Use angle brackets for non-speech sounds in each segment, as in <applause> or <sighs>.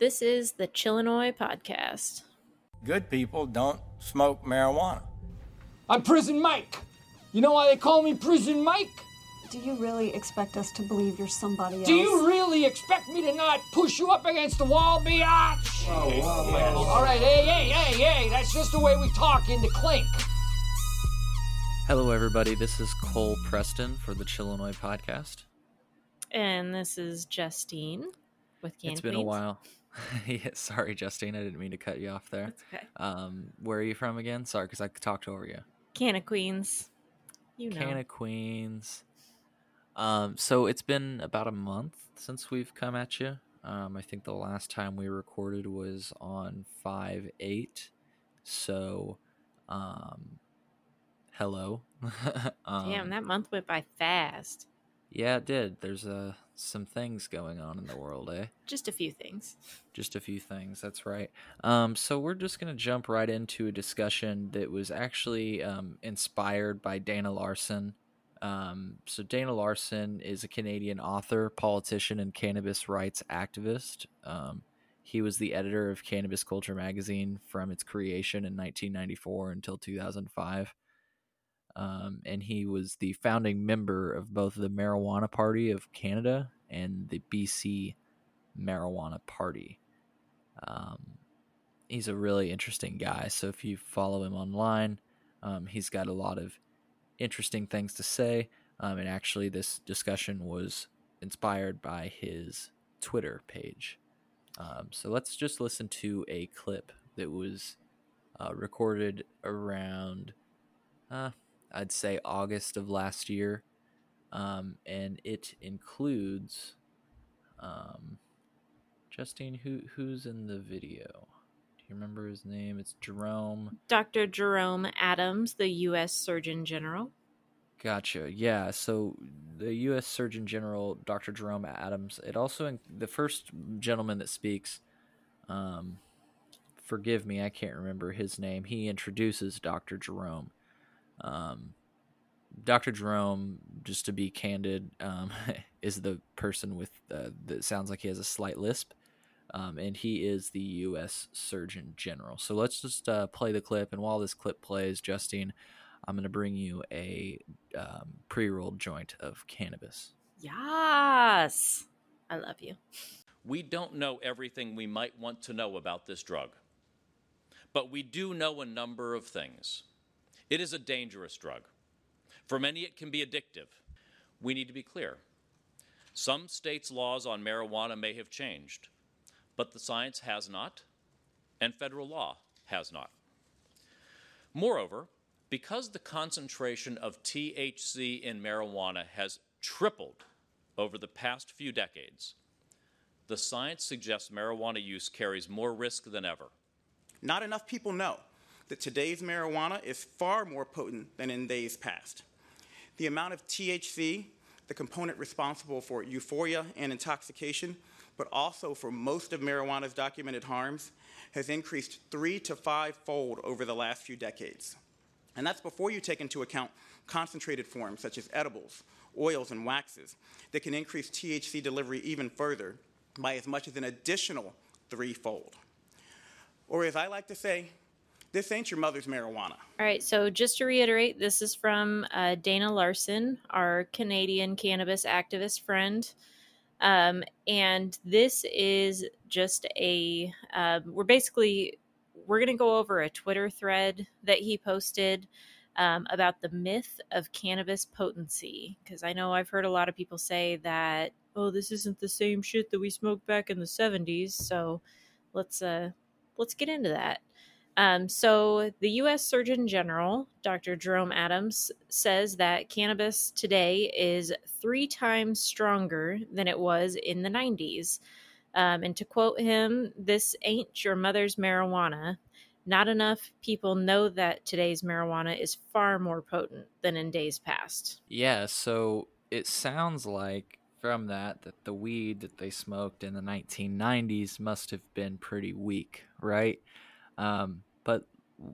This is the Chillinois podcast. Good people don't smoke marijuana. I'm Prison Mike. You know why they call me Prison Mike? Do you really expect us to believe you're somebody else? Do you really expect me to not push you up against the wall, biatch? Oh, All right, hey, hey, hey, hey, that's just the way we talk in the clink. Hello, everybody. This is Cole Preston for the Chillinois podcast. And this is Justine with Can it's been a while. <laughs> yeah, sorry, Justine. I didn't mean to cut you off there. That's okay. Um, where are you from again? Sorry, because I talked over you. Can of Queens. You know. Can of Queens. Um, so it's been about a month since we've come at you. Um, I think the last time we recorded was on five eight. So, um, hello. <laughs> um, Damn, that month went by fast. Yeah, it did. There's uh, some things going on in the world, eh? Just a few things. Just a few things. That's right. Um, so we're just gonna jump right into a discussion that was actually um, inspired by Dana Larsen. Um, so Dana Larsen is a Canadian author, politician, and cannabis rights activist. Um, he was the editor of Cannabis Culture magazine from its creation in 1994 until 2005 um, and he was the founding member of both the Marijuana Party of Canada and the BC Marijuana Party. Um, he's a really interesting guy. So if you follow him online, um, he's got a lot of interesting things to say. Um, and actually, this discussion was inspired by his Twitter page. Um, so let's just listen to a clip that was uh, recorded around. Uh, I'd say August of last year, um, and it includes um, Justine. Who who's in the video? Do you remember his name? It's Jerome. Dr. Jerome Adams, the U.S. Surgeon General. Gotcha. Yeah. So the U.S. Surgeon General, Dr. Jerome Adams. It also in, the first gentleman that speaks. Um, forgive me, I can't remember his name. He introduces Dr. Jerome. Um, Dr. Jerome, just to be candid, um, <laughs> is the person with uh, that sounds like he has a slight lisp, um, and he is the U.S. Surgeon General. So let's just uh, play the clip, and while this clip plays, Justine, I'm going to bring you a um, pre-rolled joint of cannabis. Yes, I love you. We don't know everything we might want to know about this drug, but we do know a number of things. It is a dangerous drug. For many, it can be addictive. We need to be clear. Some states' laws on marijuana may have changed, but the science has not, and federal law has not. Moreover, because the concentration of THC in marijuana has tripled over the past few decades, the science suggests marijuana use carries more risk than ever. Not enough people know that today's marijuana is far more potent than in days past. The amount of THC, the component responsible for euphoria and intoxication, but also for most of marijuana's documented harms, has increased three to five fold over the last few decades. And that's before you take into account concentrated forms such as edibles, oils, and waxes that can increase THC delivery even further by as much as an additional threefold. Or as I like to say, this ain't your mother's marijuana. All right. So just to reiterate, this is from uh, Dana Larsen, our Canadian cannabis activist friend. Um, and this is just a, uh, we're basically, we're going to go over a Twitter thread that he posted um, about the myth of cannabis potency. Because I know I've heard a lot of people say that, oh, this isn't the same shit that we smoked back in the 70s. So let's, uh, let's get into that. Um, so, the U.S. Surgeon General, Dr. Jerome Adams, says that cannabis today is three times stronger than it was in the 90s. Um, and to quote him, this ain't your mother's marijuana. Not enough people know that today's marijuana is far more potent than in days past. Yeah, so it sounds like from that that the weed that they smoked in the 1990s must have been pretty weak, right? Um, but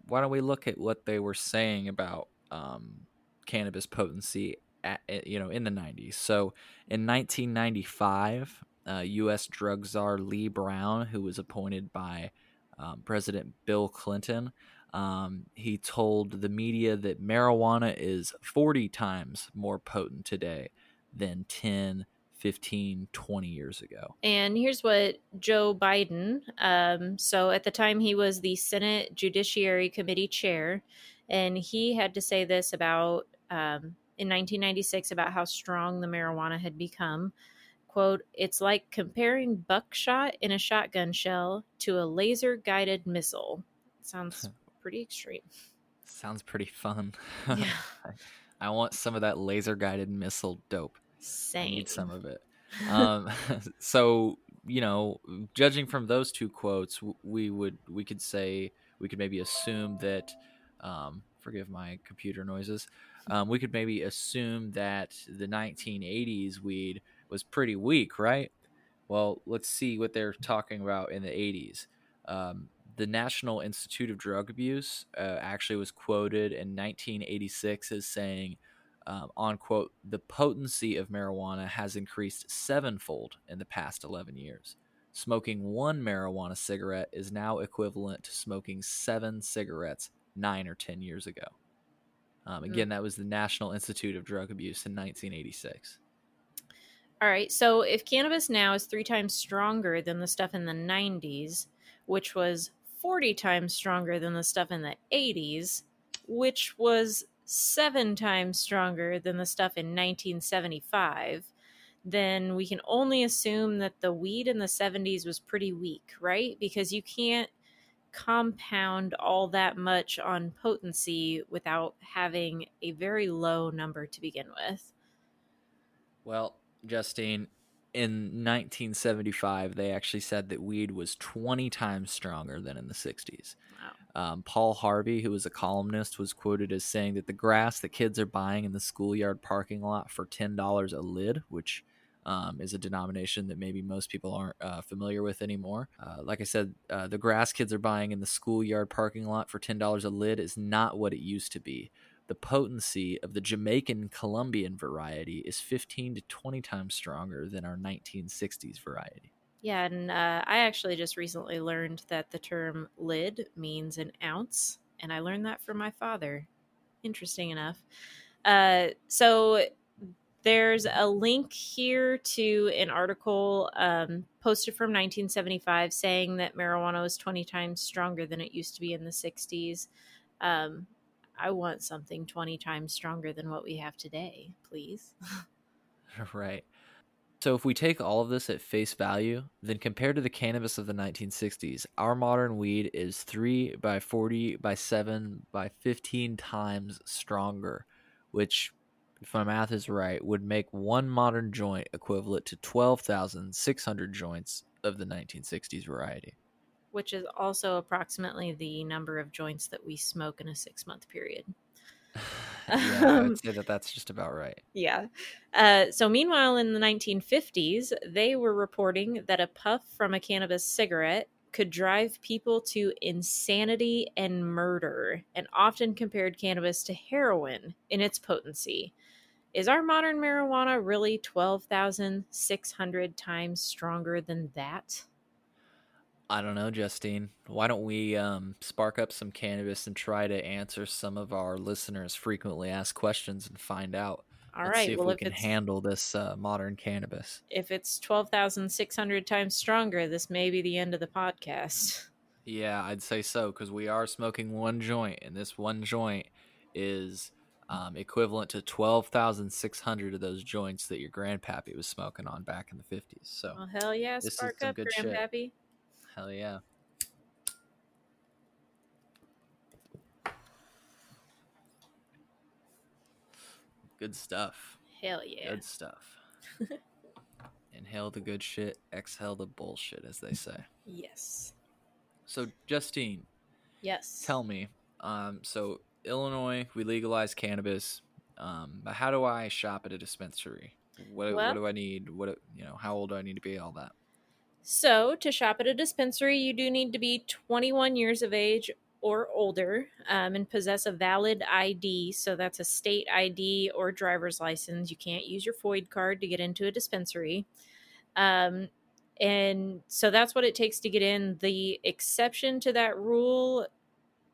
why don't we look at what they were saying about um, cannabis potency at, you know in the 90s so in 1995 uh, U.S. drug czar Lee Brown, who was appointed by um, President Bill Clinton. Um, he told the media that marijuana is 40 times more potent today than 10, 15, 20 years ago. And here's what Joe Biden, um, so at the time he was the Senate Judiciary Committee chair, and he had to say this about um, in 1996 about how strong the marijuana had become. Quote, it's like comparing buckshot in a shotgun shell to a laser guided missile. Sounds pretty extreme. Sounds pretty fun. <laughs> Yeah. I want some of that laser guided missile dope. I need some of it. <laughs> Um, <laughs> so you know, judging from those two quotes, we would we could say we could maybe assume that. Um, forgive my computer noises. Um, we could maybe assume that the 1980s weed was pretty weak, right? Well, let's see what they're talking about in the 80s. Um, the National Institute of Drug Abuse uh, actually was quoted in 1986 as saying, um, on quote, the potency of marijuana has increased sevenfold in the past 11 years. Smoking one marijuana cigarette is now equivalent to smoking seven cigarettes nine or 10 years ago. Um, again, that was the National Institute of Drug Abuse in 1986. All right. So if cannabis now is three times stronger than the stuff in the 90s, which was 40 times stronger than the stuff in the 80s, which was seven times stronger than the stuff in 1975, then we can only assume that the weed in the 70s was pretty weak, right? Because you can't compound all that much on potency without having a very low number to begin with. Well, Justine, in 1975, they actually said that weed was 20 times stronger than in the 60s. Um, Paul Harvey, who was a columnist, was quoted as saying that the grass that kids are buying in the schoolyard parking lot for $10 a lid, which um, is a denomination that maybe most people aren't uh, familiar with anymore. Uh, like I said, uh, the grass kids are buying in the schoolyard parking lot for $10 a lid is not what it used to be. The potency of the Jamaican Colombian variety is 15 to 20 times stronger than our 1960s variety. Yeah, and uh, I actually just recently learned that the term lid means an ounce, and I learned that from my father. Interesting enough. Uh, so there's a link here to an article um, posted from 1975 saying that marijuana was 20 times stronger than it used to be in the 60s. Um, I want something 20 times stronger than what we have today, please. <laughs> <laughs> right. So, if we take all of this at face value, then compared to the cannabis of the 1960s, our modern weed is 3 by 40 by 7 by 15 times stronger, which, if my math is right, would make one modern joint equivalent to 12,600 joints of the 1960s variety. Which is also approximately the number of joints that we smoke in a six month period. <sighs> yeah, I would say that that's just about right. Yeah. Uh, so, meanwhile, in the 1950s, they were reporting that a puff from a cannabis cigarette could drive people to insanity and murder, and often compared cannabis to heroin in its potency. Is our modern marijuana really 12,600 times stronger than that? I don't know, Justine. Why don't we um, spark up some cannabis and try to answer some of our listeners' frequently asked questions and find out? All and right. See if well, we if can handle this uh, modern cannabis. if it's 12,600 times stronger, this may be the end of the podcast. Yeah, I'd say so because we are smoking one joint, and this one joint is um, equivalent to twelve thousand six hundred of those joints that your grandpappy was smoking on back in the fifties. So Well, hell yeah, spark some up, good shit. Hell yeah. Good stuff. Hell yeah. Good stuff. <laughs> Inhale the good shit, exhale the bullshit, as they say. Yes. So, Justine, Yes. tell me. Um, so Illinois, we legalize cannabis. Um, but how do I shop at a dispensary? What, Well- what do I need? What you know? How old do I need to be? All that. So, to shop at a dispensary, you do need to be 21 years of age or older um, and possess a valid ID. So, that's a state ID or driver's license. You can't use your FOID card to get into a dispensary. Um, And so that's what it takes to get in. The exception to that rule,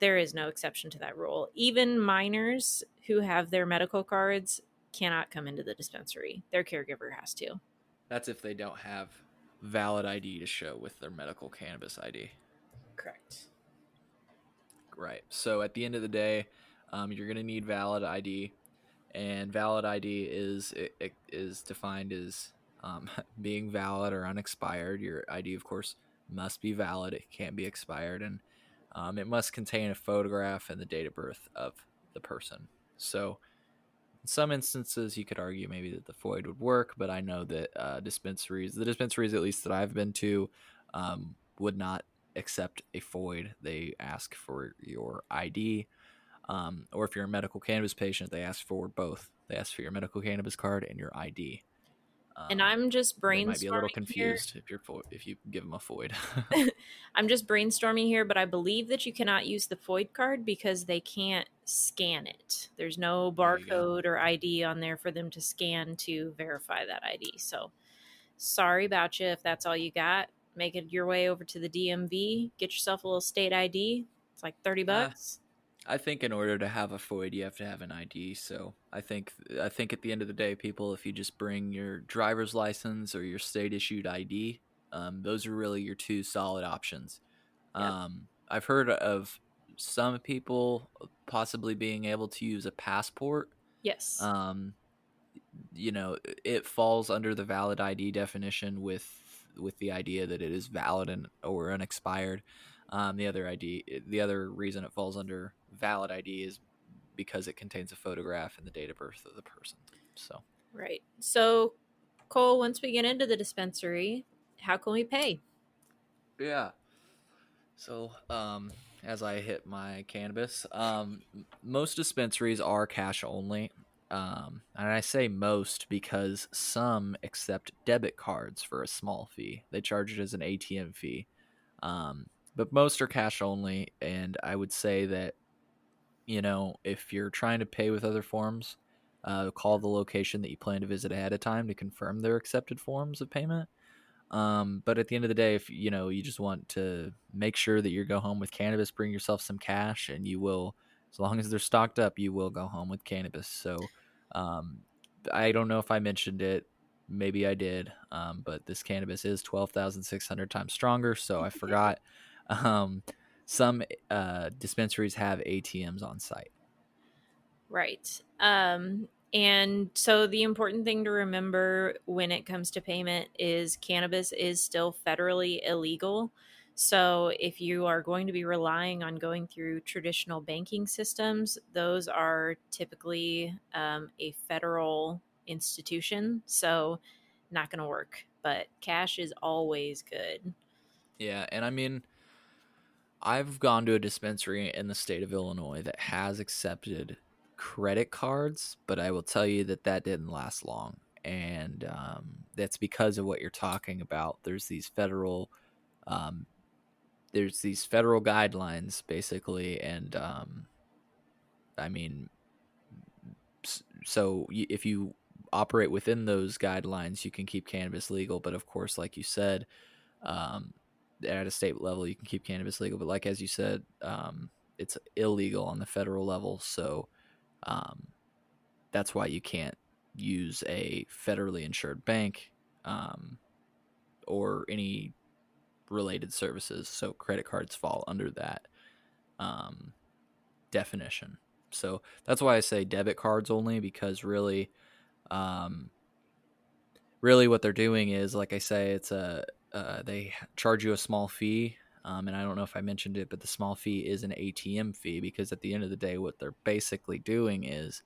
there is no exception to that rule. Even minors who have their medical cards cannot come into the dispensary. Their caregiver has to. That's if they don't have valid ID to show with their medical cannabis ID. Correct. Right. So at the end of the day, um, you're going to need valid ID, and valid ID is it, it is defined as um, <laughs> being valid or unexpired. Your ID, of course, must be valid. It can't be expired, and um, it must contain a photograph and the date of birth of the person. So, in some instances, you could argue maybe that the FOID would work, but I know that uh, dispensaries, the dispensaries at least that I've been to, um, would not accept a FOID. They ask for your ID. Um, or if you're a medical cannabis patient, they ask for both. They ask for your medical cannabis card and your ID. Um, and I'm just brainstorming. might be a little here. confused if you're fo- if you give them a FOID. <laughs> <laughs> I'm just brainstorming here, but I believe that you cannot use the FOID card because they can't scan it. There's no barcode or ID on there for them to scan to verify that ID. So sorry about you if that's all you got. Make it your way over to the DMV, get yourself a little state ID. It's like 30 Ah, bucks. I think in order to have a FOID, you have to have an ID. So I think I think at the end of the day, people, if you just bring your driver's license or your state issued ID, um, those are really your two solid options. Yep. Um, I've heard of some people possibly being able to use a passport. yes. Um, you know, it falls under the valid ID definition with with the idea that it is valid and or unexpired. Um, the other ID, the other reason it falls under valid ID is because it contains a photograph and the date of birth of the person. So right. So, Cole, once we get into the dispensary, how can we pay? yeah. So um, as I hit my cannabis, um, most dispensaries are cash only. Um, and I say most because some accept debit cards for a small fee. They charge it as an ATM fee. Um, but most are cash only. And I would say that, you know, if you're trying to pay with other forms, uh, call the location that you plan to visit ahead of time to confirm their accepted forms of payment. Um, but at the end of the day, if you know you just want to make sure that you go home with cannabis, bring yourself some cash, and you will, as long as they're stocked up, you will go home with cannabis. So, um, I don't know if I mentioned it, maybe I did, um, but this cannabis is twelve thousand six hundred times stronger. So I forgot. <laughs> Some uh, dispensaries have ATMs on site. Right. Um, and so the important thing to remember when it comes to payment is cannabis is still federally illegal. So if you are going to be relying on going through traditional banking systems, those are typically um, a federal institution. So not going to work. But cash is always good. Yeah, and I mean, I've gone to a dispensary in the state of Illinois that has accepted credit cards, but I will tell you that that didn't last long, and um, that's because of what you're talking about. There's these federal, um, there's these federal guidelines basically, and um, I mean, so if you operate within those guidelines, you can keep cannabis legal. But of course, like you said, um, at a state level, you can keep cannabis legal. But like as you said, um, it's illegal on the federal level. So um, that's why you can't use a federally insured bank um, or any related services. So credit cards fall under that um, definition. So that's why I say debit cards only because really, um, really what they're doing is like I say, it's a uh, they charge you a small fee. Um, and I don't know if I mentioned it, but the small fee is an ATM fee because at the end of the day, what they're basically doing is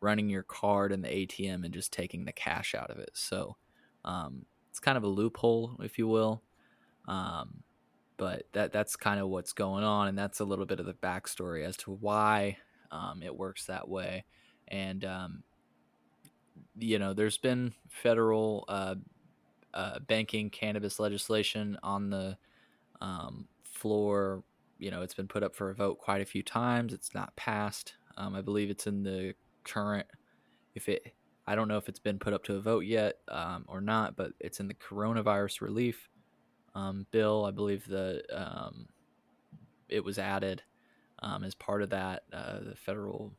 running your card in the ATM and just taking the cash out of it. So um, it's kind of a loophole, if you will. Um, but that that's kind of what's going on, and that's a little bit of the backstory as to why um, it works that way. And um, you know, there's been federal uh, uh, banking cannabis legislation on the um, floor. You know, it's been put up for a vote quite a few times. It's not passed. Um, I believe it's in the current. If it, I don't know if it's been put up to a vote yet um, or not, but it's in the coronavirus relief um, bill. I believe the um, it was added um, as part of that uh, the federal,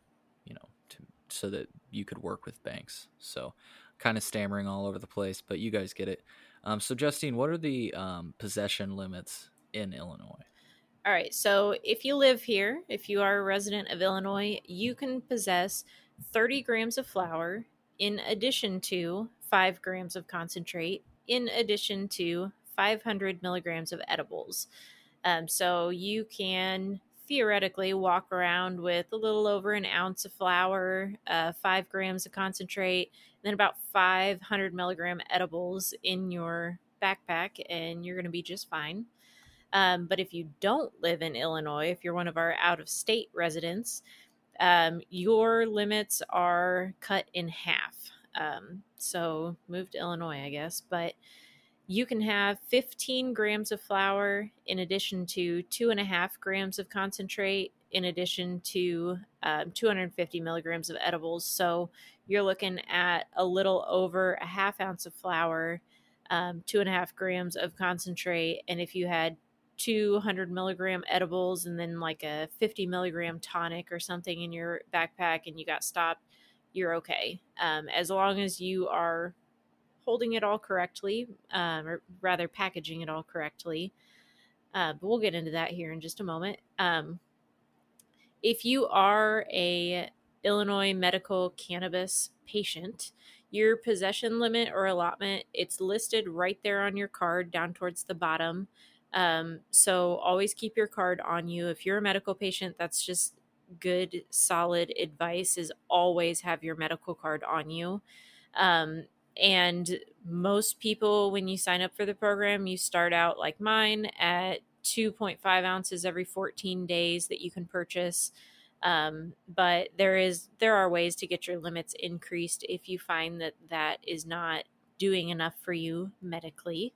you know, to, so that you could work with banks. So, kind of stammering all over the place, but you guys get it. Um, so, Justine, what are the um, possession limits in Illinois? All right. So, if you live here, if you are a resident of Illinois, you can possess 30 grams of flour in addition to 5 grams of concentrate, in addition to 500 milligrams of edibles. Um, so, you can theoretically walk around with a little over an ounce of flour, uh, 5 grams of concentrate, then about 500 milligram edibles in your backpack, and you're going to be just fine. Um, but if you don't live in Illinois, if you're one of our out of state residents, um, your limits are cut in half. Um, so move to Illinois, I guess. But you can have 15 grams of flour in addition to two and a half grams of concentrate, in addition to um, 250 milligrams of edibles. So you're looking at a little over a half ounce of flour, um, two and a half grams of concentrate. And if you had 200 milligram edibles and then like a 50 milligram tonic or something in your backpack and you got stopped, you're okay. Um, as long as you are holding it all correctly, um, or rather packaging it all correctly. Uh, but we'll get into that here in just a moment. Um, if you are a Illinois medical cannabis patient, your possession limit or allotment it's listed right there on your card down towards the bottom. Um, so always keep your card on you. If you're a medical patient, that's just good, solid advice. Is always have your medical card on you. Um, and most people, when you sign up for the program, you start out like mine at 2.5 ounces every 14 days that you can purchase. Um, but there is there are ways to get your limits increased if you find that that is not doing enough for you medically.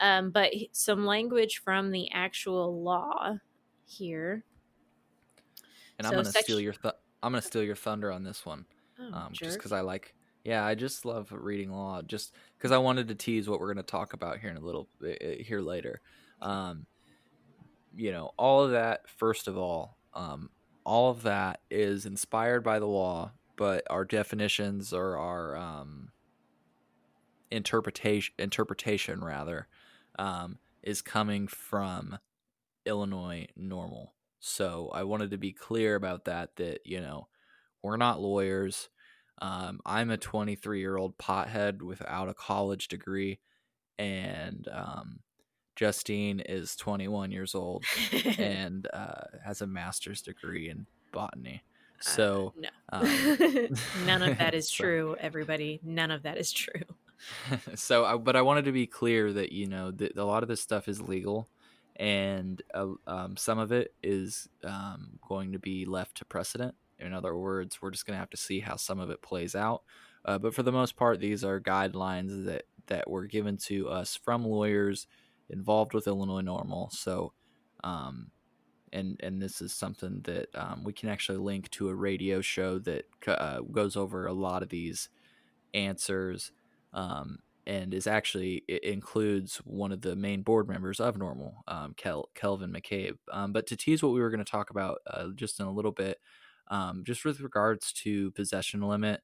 Um, but some language from the actual law here. And I'm So gonna section- steal your th- I'm gonna steal your thunder on this one, Oh, um, just because I like. Yeah, I just love reading law. Just because I wanted to tease what we're gonna talk about here in a little uh, here later. Um, you know, all of that. First of all, um, all of that is inspired by the law, but our definitions or our um, interpretation interpretation rather um, is coming from Illinois NORML. So I wanted to be clear about that. That you know, we're not lawyers. Um, I'm a 23 year old pothead without a college degree, and um, Justine is 21 years old <laughs> and uh, has a master's degree in botany. So no, um, <laughs> none of that <laughs> is so- true. Everybody, none of that is true. so I, but I wanted to be clear that you know that a lot of this stuff is legal, and uh, um, some of it is um, going to be left to precedent. In other words, we're just going to have to see how some of it plays out. Uh, but for the most part, these are guidelines that that were given to us from lawyers involved with Illinois NORML. So, um, and and this is something that um, we can actually link to a radio show that uh, goes over a lot of these answers um, and is actually it includes one of the main board members of NORML, um, Kel- Kelvin McCabe. Um, but to tease what we were going to talk about uh, just in a little bit, um, just with regards to possession limit,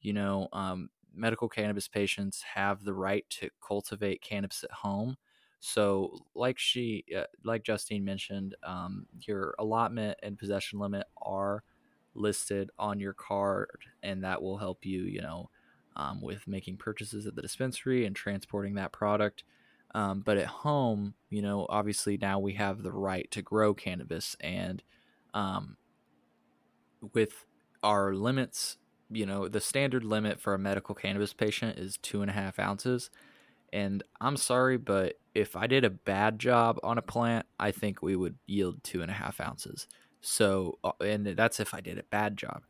you know, um, medical cannabis patients have the right to cultivate cannabis at home. So, like she, uh, like Justine mentioned, um, your allotment and possession limit are listed on your card, and that will help you, you know, um, with making purchases at the dispensary and transporting that product. Um, but at home, you know, obviously now we have the right to grow cannabis, and um, with our limits, you know, the standard limit for a medical cannabis patient is two and a half ounces. And I'm sorry, but if I did a bad job on a plant, I think we would yield two and a half ounces. So, uh, and that's if I did a bad job.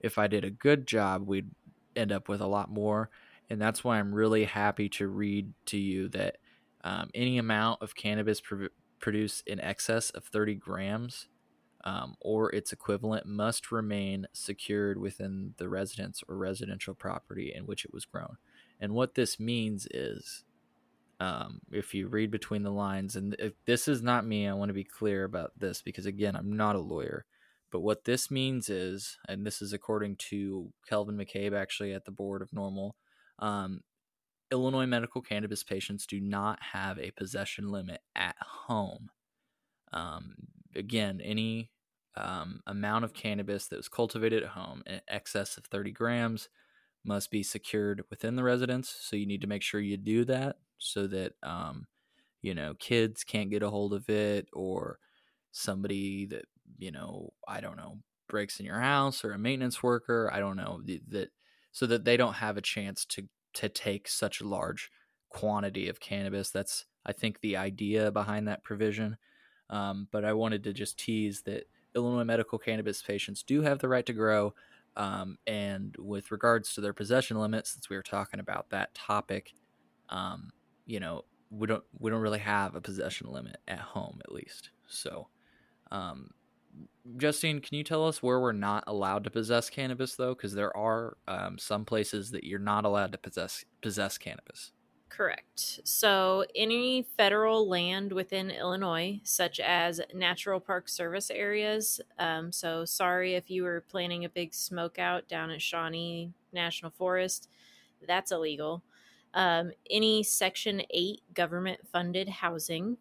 If I did a good job, we'd end up with a lot more. And that's why I'm really happy to read to you that um, any amount of cannabis pr- produced in excess of 30 grams um, or its equivalent must remain secured within the residence or residential property in which it was grown. And what this means is um, if you read between the lines, and this is not me, I want to be clear about this because again, I'm not a lawyer. But what this means is, and this is according to Kelvin McCabe, actually at the board of NORML um, Illinois medical cannabis patients do not have a possession limit at home. Um, again, any um, amount of cannabis that was cultivated at home in excess of 30 grams must be secured within the residence. So you need to make sure you do that so that, um, you know, kids can't get a hold of it or somebody that, you know, I don't know, breaks in your house or a maintenance worker. I don't know that so that they don't have a chance to to take such a large quantity of cannabis. That's I think the idea behind that provision. Um, but I wanted to just tease that Illinois medical cannabis patients do have the right to grow. Um, and with regards to their possession limits, since we were talking about that topic, um, you know, we don't we don't really have a possession limit at home, at least. So, um, Justine, can you tell us where we're not allowed to possess cannabis, though? Because there are um, some places that you're not allowed to possess possess cannabis. Correct. So, any federal land within Illinois, such as Natural Park Service areas, um, so sorry if you were planning a big smoke out down at Shawnee National Forest, that's illegal. Um, any Section 8 government funded housing,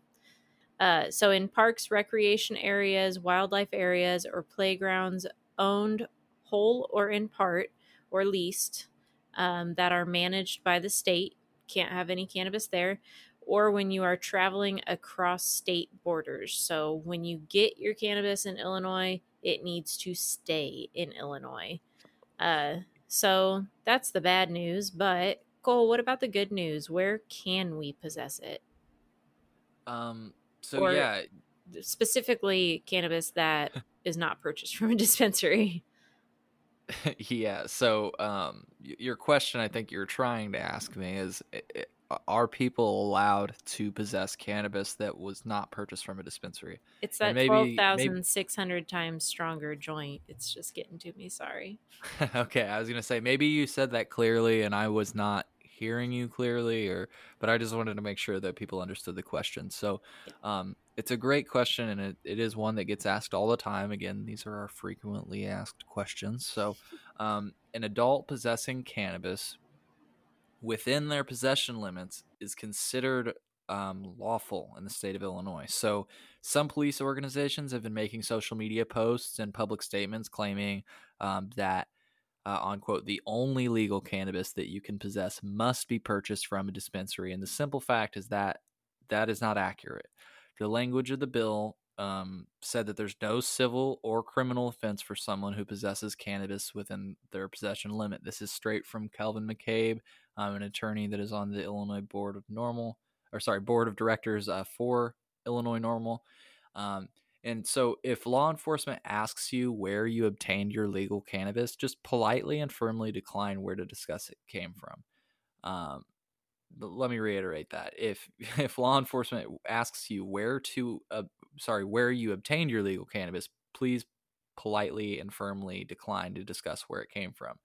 uh, so, in parks, recreation areas, wildlife areas, or playgrounds owned whole or in part or leased um, that are managed by the state, can't have any cannabis there. Or when you are traveling across state borders. So, when you get your cannabis in Illinois, it needs to stay in Illinois. Uh, so, that's the bad news. But, Cole, what about the good news? Where can we possess it? Um, so or yeah, specifically cannabis that <laughs> is not purchased from a dispensary. <laughs> yeah. So um, your question, I think you're trying to ask me is. Are people allowed to possess cannabis that was not purchased from a dispensary? It's that maybe, twelve thousand six hundred times stronger joint. It's just getting to me. Sorry. <laughs> okay, I was gonna say maybe you said that clearly, and I was not hearing you clearly or but i just wanted to make sure that people understood the question so um, it's a great question and it, it is one that gets asked all the time again these are our frequently asked questions so um, an adult possessing cannabis within their possession limits is considered um, lawful in the state of Illinois. So, some police organizations have been making social media posts and public statements claiming um, that uh, on quote, the only legal cannabis that you can possess must be purchased from a dispensary. And the simple fact is that that is not accurate. The language of the bill um, said that there's no civil or criminal offense for someone who possesses cannabis within their possession limit. This is straight from Kelvin McCabe, um, an attorney that is on the Illinois Board of NORML, or sorry, Board of Directors uh, for Illinois NORML. Um, and so, if law enforcement asks you where you obtained your legal cannabis, just politely and firmly decline where to discuss it came from. Um, let me reiterate that if <laughs> if law enforcement asks you where to, uh, sorry, where you obtained your legal cannabis, please politely and firmly decline to discuss where it came from.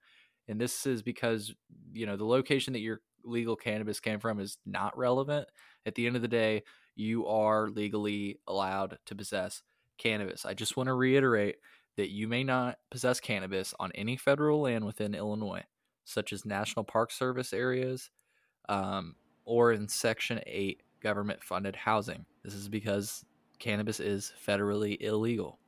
And this is because you know the location that your legal cannabis came from is not relevant. At the end of the day, you are legally allowed to possess cannabis. I just want to reiterate that you may not possess cannabis on any federal land within Illinois, such as National Park Service areas um, or in Section 8 government funded housing. This is because cannabis is federally illegal.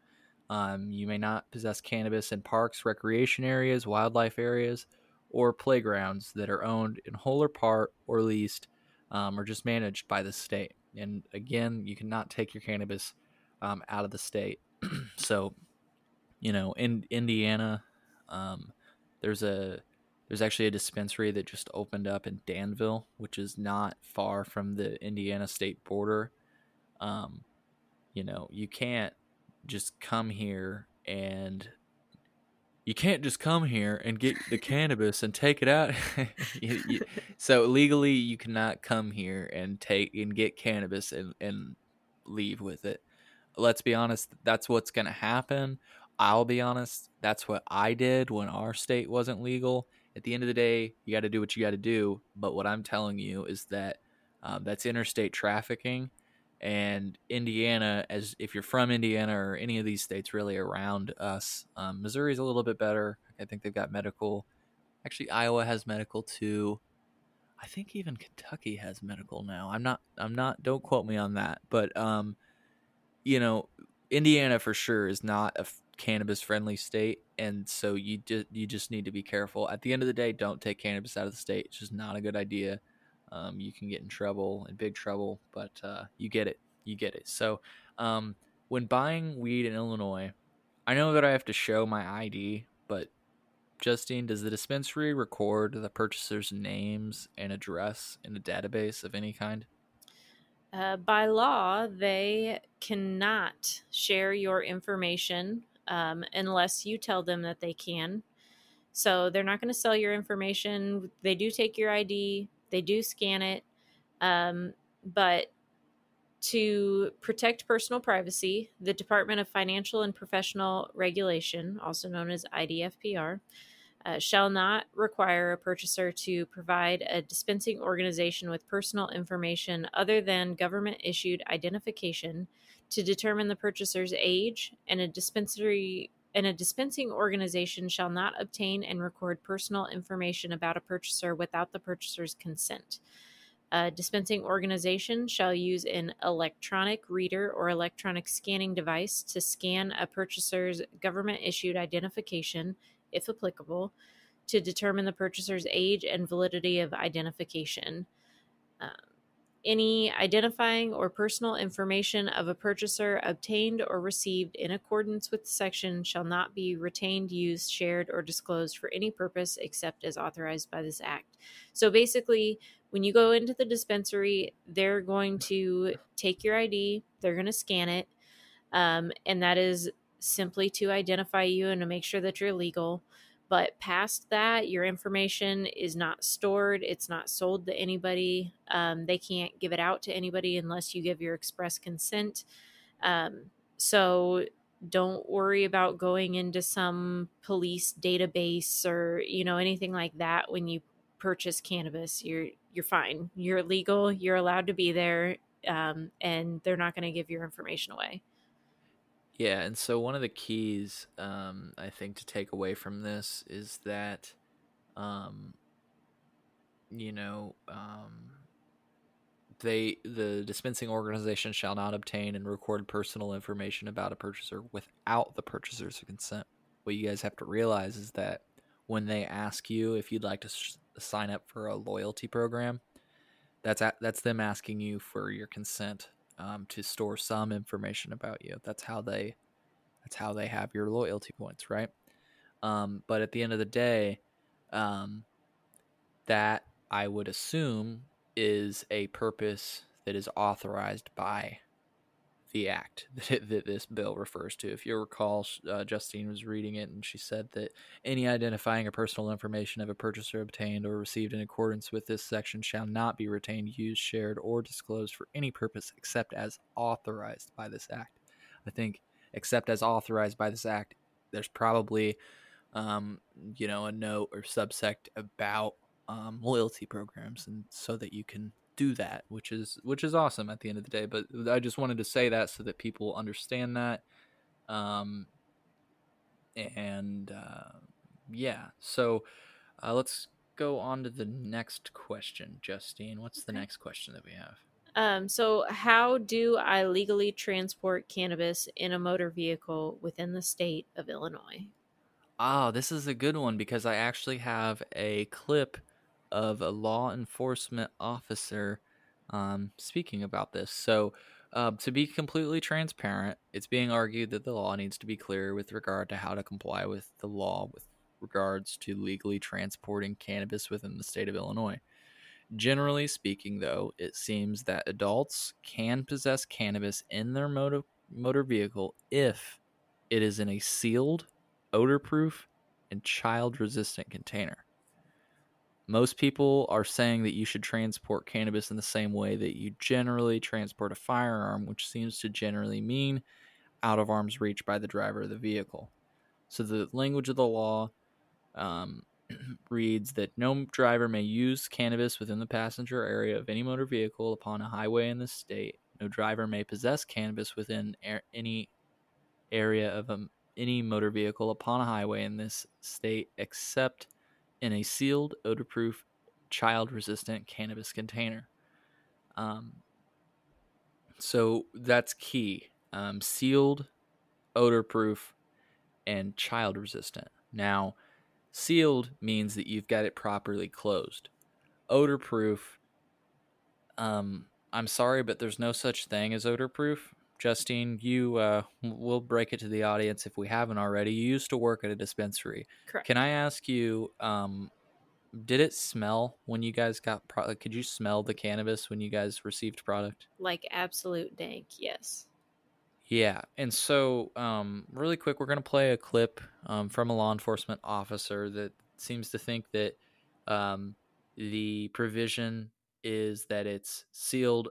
Um, you may not possess cannabis in parks, recreation areas, wildlife areas, or playgrounds that are owned in whole or part or leased um, or just managed by the state. And again, you cannot take your cannabis um, out of the state. <clears throat> so, you know, in Indiana, um, there's a there's actually a dispensary that just opened up in Danville, which is not far from the Indiana state border. Um, you know, you can't just come here and you can't just come here and get the <laughs> cannabis and take it out. <laughs> you, you, so legally, you cannot come here and take and get cannabis and, and leave with it let's be honest, that's what's going to happen. I'll be honest, that's what I did when our state wasn't legal. At the end of the day, you got to do what you got to do. But what I'm telling you is that Um, that's interstate trafficking. And Indiana, as if you're from Indiana or any of these states really around us, um, Missouri's a little bit better. I think they've got medical. Actually, Iowa has medical too. I think even Kentucky has medical now. I'm not. I'm not. Don't quote me on that. But um, you know, Indiana for sure is not a cannabis friendly state, and so you just you just need to be careful. At the end of the day, don't take cannabis out of the state. It's just not a good idea. Um, you can get in trouble, in big trouble, but uh, you get it. You get it. So um, when buying weed in Illinois, I know that I have to show my ID, but Justine, does the dispensary record the purchaser's names and address in a database of any kind? Uh, by law, they cannot share your information um, unless you tell them that they can. So they're not going to sell your information. They do take your ID, they do scan it. Um, but to protect personal privacy, the Department of Financial and Professional Regulation, also known as IDFPR, uh, shall not require a purchaser to provide a dispensing organization with personal information other than government issued identification to determine the purchaser's age, and a dispensary and a dispensing organization shall not obtain and record personal information about a purchaser without the purchaser's consent. A dispensing organization shall use an electronic reader or electronic scanning device to scan a purchaser's government issued identification, if applicable, to determine the purchaser's age and validity of identification. Um, any identifying or personal information of a purchaser obtained or received in accordance with the section shall not be retained, used, shared, or disclosed for any purpose except as authorized by this act. So basically, when you go into the dispensary, they're going to take your ID, they're going to scan it, um, and that is simply to identify you and to make sure that you're legal. But past that, your information is not stored. It's not sold to anybody. Um, they can't give it out to anybody unless you give your express consent. Um, so don't worry about going into some police database or you know anything like that when you purchase cannabis. You're you're fine. You're legal. You're allowed to be there, um, and they're not going to give your information away. Yeah, and so one of the keys um, I think to take away from this is that, um, you know, um, they the dispensing organization shall not obtain and record personal information about a purchaser without the purchaser's consent. What you guys have to realize is that when they ask you if you'd like to sh- sign up for a loyalty program, that's a- that's them asking you for your consent um, to store some information about you. That's how they that's how they have your loyalty points, right? Um, but at the end of the day, um, that I would assume is a purpose that is authorized by the act <laughs> that, that, this bill refers to. If you recall, uh, Justine was reading it and she said that any identifying or personal information of a purchaser obtained or received in accordance with this section shall not be retained, used, shared, or disclosed for any purpose except as authorized by this act. I think, except as authorized by this act, there's probably, um, you know, a note or subsect about um, loyalty programs, and so that you can do that, which is which is awesome at the end of the day. But I just wanted to say that so that people understand that. Um, and uh, yeah, so uh, let's go on to the next question, Justine. What's the next question that we have? Um, so, how do I legally transport cannabis in a motor vehicle within the state of Illinois? Oh, this is a good one because I actually have a clip of a law enforcement officer um, speaking about this. So, uh, to be completely transparent, it's being argued that the law needs to be clear with regard to how to comply with the law with regards to legally transporting cannabis within the state of Illinois. Generally speaking, though, it seems that adults can possess cannabis in their motor, motor vehicle if it is in a sealed, odor-proof, and child-resistant container. Most people are saying that you should transport cannabis in the same way that you generally transport a firearm, which seems to generally mean out of arm's reach by the driver of the vehicle. So the language of the law um, <clears throat> reads that no driver may use cannabis within the passenger area of any motor vehicle upon a highway in the state. No driver may possess cannabis within any area of a, any motor vehicle upon a highway in this state except in a sealed, odor-proof, child-resistant cannabis container. Um, so that's key. Um, sealed, odor-proof, and child-resistant. Now, Sealed means that you've got it properly closed. Odor proof, um, I'm sorry, but there's no such thing as odor proof. Justine, you uh, we'll break it to the audience if we haven't already. You used to work at a dispensary. Correct. Can I ask you, um, did it smell when you guys got product? Could you smell the cannabis when you guys received product? Like absolute dank, yes. Yeah, and so um, really quick, we're going to play a clip um, from a law enforcement officer that seems to think that um, the provision is that it's sealed,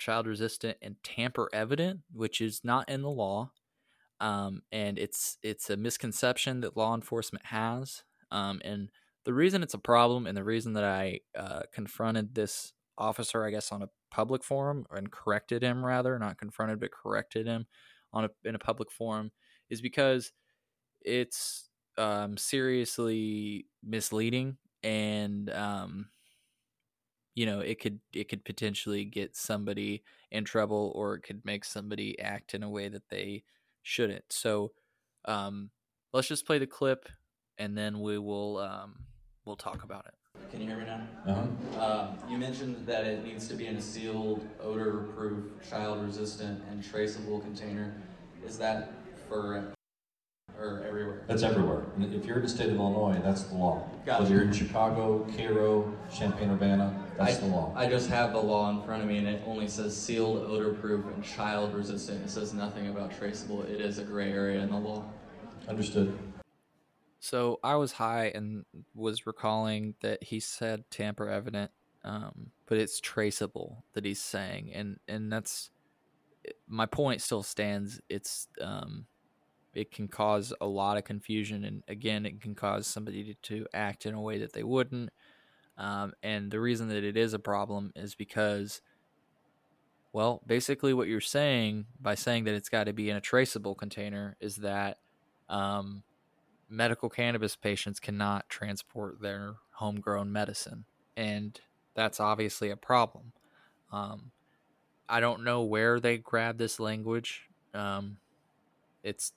odor-proof, child-resistant, and tamper-evident, which is not in the law, um, and it's it's a misconception that law enforcement has, um, and the reason it's a problem, and the reason that I uh, confronted this officer, I guess, on a public forum and corrected him rather, not confronted but corrected him on a in a public forum, is because it's um, seriously misleading and um, you know it could it could potentially get somebody in trouble or it could make somebody act in a way that they shouldn't. So um, let's just play the clip and then we will um, we'll talk about it. Can you hear me now? Uh-huh. Uh, you mentioned that it needs to be in a sealed, odor-proof, child-resistant, and traceable container. Is that for or everywhere? That's everywhere. if you're in the state of Illinois, that's the law. Gotcha. Whether you're in Chicago, Cairo, Champaign-Urbana, that's I, the law. I just have the law in front of me, and it only says sealed, odor-proof, and child-resistant. It says nothing about traceable. It is a gray area in the law. Understood. So I was high and was recalling that he said tamper evident, um, but it's traceable that he's saying, and and that's my point still stands. It's um, it can cause a lot of confusion, and again, it can cause somebody to, to act in a way that they wouldn't. Um, and the reason that it is a problem is because, well, basically what you're saying by saying that it's got to be in a traceable container is that um, medical cannabis patients cannot transport their homegrown medicine, and that's obviously a problem. Um, I don't know where they grab this language. Um, it's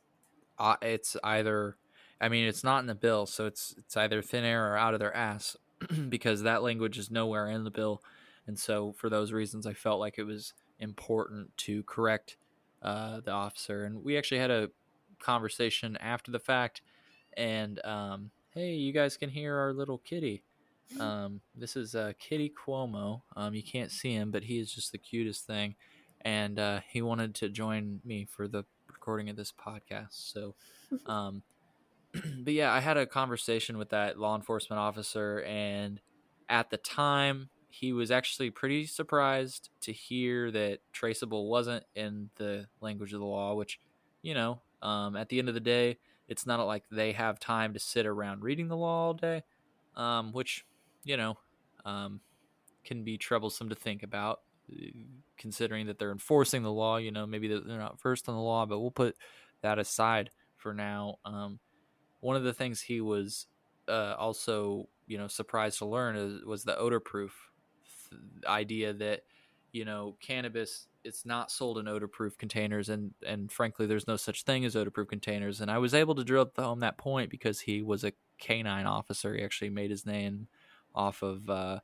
uh, it's either, I mean, it's not in the bill, so it's it's either thin air or out of their ass, <clears throat> because that language is nowhere in the bill, and so for those reasons, I felt like it was important to correct uh, the officer, and we actually had a conversation after the fact and um, hey, you guys can hear our little kitty. Um, this is uh, Kitty Cuomo. Um, you can't see him, but he is just the cutest thing, and uh, he wanted to join me for the recording of this podcast. So, <laughs> um, <clears throat> but yeah, I had a conversation with that law enforcement officer, and at the time, he was actually pretty surprised to hear that traceable wasn't in the language of the law, which, you know, um, at the end of the day, it's not like they have time to sit around reading the law all day, um, which, you know, um, can be troublesome to think about, uh, considering that they're enforcing the law. You know, maybe they're not first on the law, but we'll put that aside for now. Um, one of the things he was uh, also, you know, surprised to learn is, was the odor proof idea that, you know, cannabis it's not sold in odor-proof containers, and and frankly, there's no such thing as odor-proof containers. And I was able to drill home that point because he was a canine officer. He actually made his name off of uh,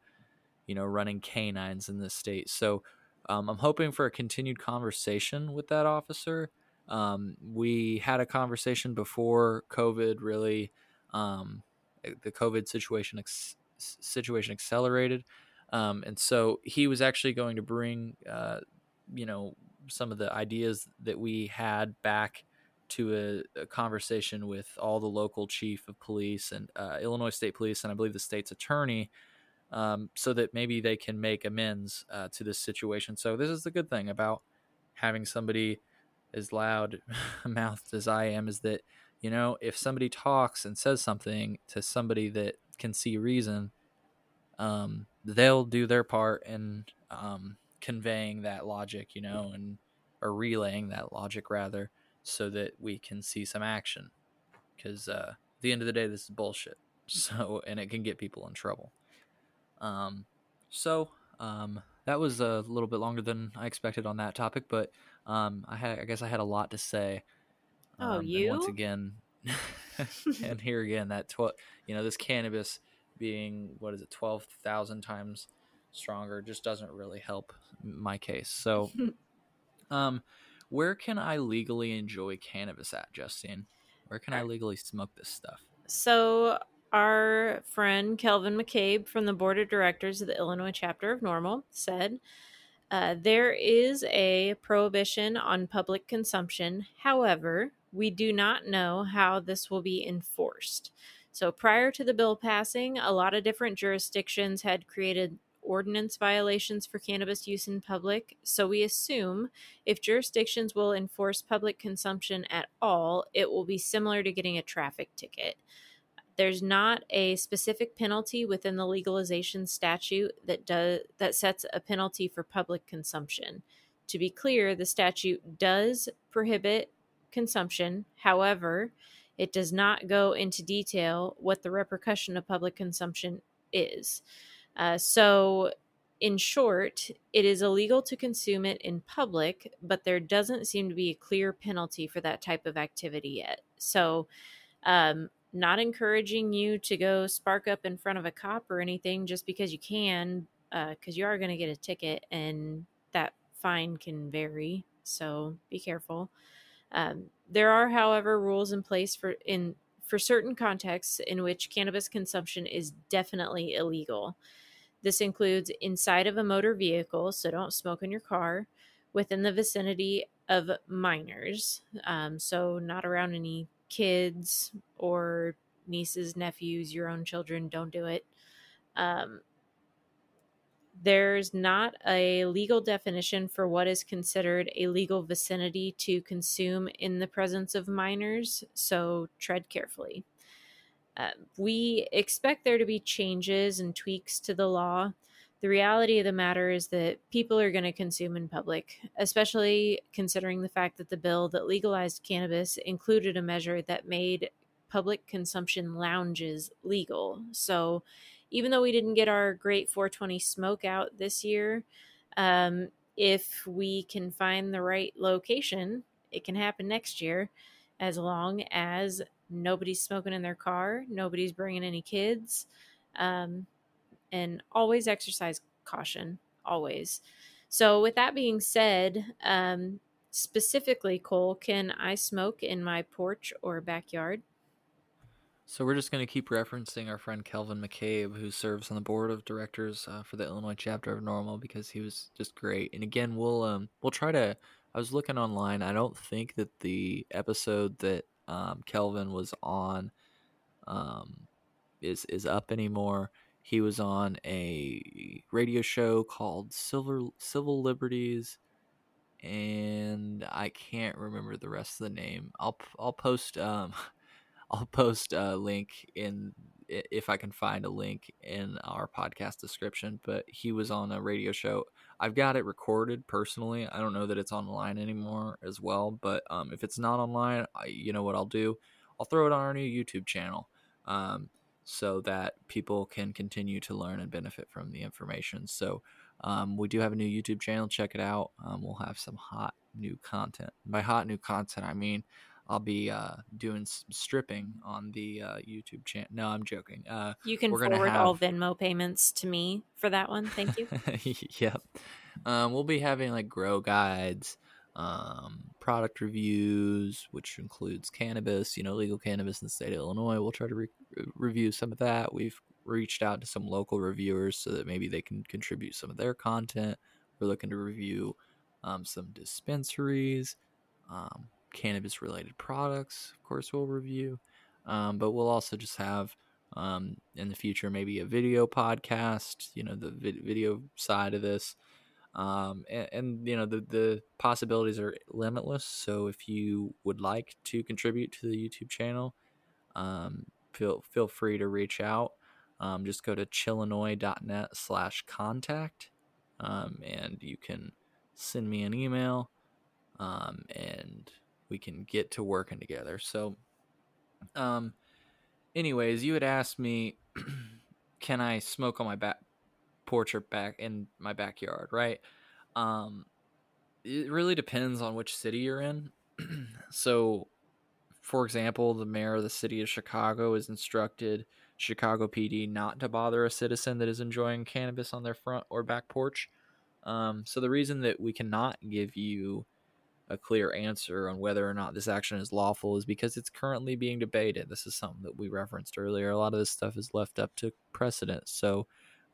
you know running canines in this state. So um, I'm hoping for a continued conversation with that officer. Um, we had a conversation before COVID really um, the COVID situation ex- situation accelerated. Um, and so he was actually going to bring uh, you know some of the ideas that we had back to a, a conversation with all the local chief of police and uh, Illinois State Police and I believe the state's attorney, um, so that maybe they can make amends uh, to this situation. So this is the good thing about having somebody as loud <laughs> mouthed as I am is that you know, if somebody talks and says something to somebody that can see reason, um, they'll do their part in um, conveying that logic, you know, and or relaying that logic rather, so that we can see some action. Because uh, at the end of the day, this is bullshit. <laughs> So, and it can get people in trouble. Um, so um, that was a little bit longer than I expected on that topic, but um, I had, I guess I had a lot to say. Oh, Um, and you? once again, <laughs> and here again, that twelve, you know, this cannabis being what is it, twelve thousand times stronger, just doesn't really help my case. So, <laughs> um, where can I legally enjoy cannabis at, Justine? Where can I legally smoke this stuff? So, our friend Kelvin McCabe from the board of directors of the Illinois chapter of NORML said uh, there is a prohibition on public consumption. However, we do not know how this will be enforced. So, prior to the bill passing, a lot of different jurisdictions had created ordinance violations for cannabis use in public. So, we assume if jurisdictions will enforce public consumption at all, it will be similar to getting a traffic ticket. There's not a specific penalty within the legalization statute that does that sets a penalty for public consumption. To be clear, the statute does prohibit consumption. However, it does not go into detail what the repercussion of public consumption is. Uh, so, in short, it is illegal to consume it in public, but there doesn't seem to be a clear penalty for that type of activity yet. So, um, not encouraging you to go spark up in front of a cop or anything just because you can, because you are going to get a ticket and that fine can vary. So be careful. Um, there are, however, rules in place for in for certain contexts in which cannabis consumption is definitely illegal. This includes inside of a motor vehicle, so don't smoke in your car, within the vicinity of minors, um, so not around any kids or nieces, nephews, your own children. Don't do it. Um, there's not a legal definition for what is considered a legal vicinity to consume in the presence of minors, so tread carefully. Uh, we expect there to be changes and tweaks to the law. The reality of the matter is that people are going to consume in public, especially considering the fact that the bill that legalized cannabis included a measure that made public consumption lounges legal. So, even though we didn't get our great 420 smoke out this year, um, if we can find the right location, it can happen next year as long as nobody's smoking in their car, nobody's bringing any kids, um, and always exercise caution, always. So, with that being said, um, specifically, Cole, can I smoke in my porch or backyard? So we're just going to keep referencing our friend Kelvin McCabe, who serves on the board of directors uh, for the Illinois chapter of NORML, because he was just great. And again, we'll um we'll try to. I was looking online. I don't think that the episode that um, Kelvin was on um, is is up anymore. He was on a radio show called Silver Civil Liberties, and I can't remember the rest of the name. I'll I'll post um <laughs> I'll post a link in if I can find a link in our podcast description. But he was on a radio show. I've got it recorded personally. I don't know that it's online anymore as well. But um, if it's not online, I, you know what I'll do? I'll throw it on our new YouTube channel. Um, so that people can continue to learn and benefit from the information. So um, we do have a new YouTube channel. Check it out. Um, we'll have some hot new content. By hot new content, I mean I'll be uh, doing some stripping on the uh, YouTube channel. No, I'm joking. Uh, You can forward all Venmo payments to me for that one. Thank you. <laughs> yep. Um, we'll be having like grow guides, um, product reviews, which includes cannabis, you know, legal cannabis in the state of Illinois. We'll try to re- review some of that. We've reached out to some local reviewers so that maybe they can contribute some of their content. We're looking to review um, some dispensaries, um, cannabis related products, of course, we'll review. Um, but we'll also just have um, in the future maybe a video podcast, you know, the vid- video side of this. Um, and, and you know the the possibilities are limitless. So if you would like to contribute to the YouTube channel, um, feel feel free to reach out. Um, just go to chillinois.net slash contact, um, and you can send me an email, um, and we can get to working together. So, um, anyways, you had asked me, <clears throat> can I smoke on my back porch or back in my backyard, right? Um, it really depends on which city you're in. <clears throat> so, for example, the mayor of the city of Chicago is instructed Chicago PD not to bother a citizen that is enjoying cannabis on their front or back porch. Um, so the reason that we cannot give you a clear answer on whether or not this action is lawful is because it's currently being debated. This is something that we referenced earlier. A lot of this stuff is left up to precedent. So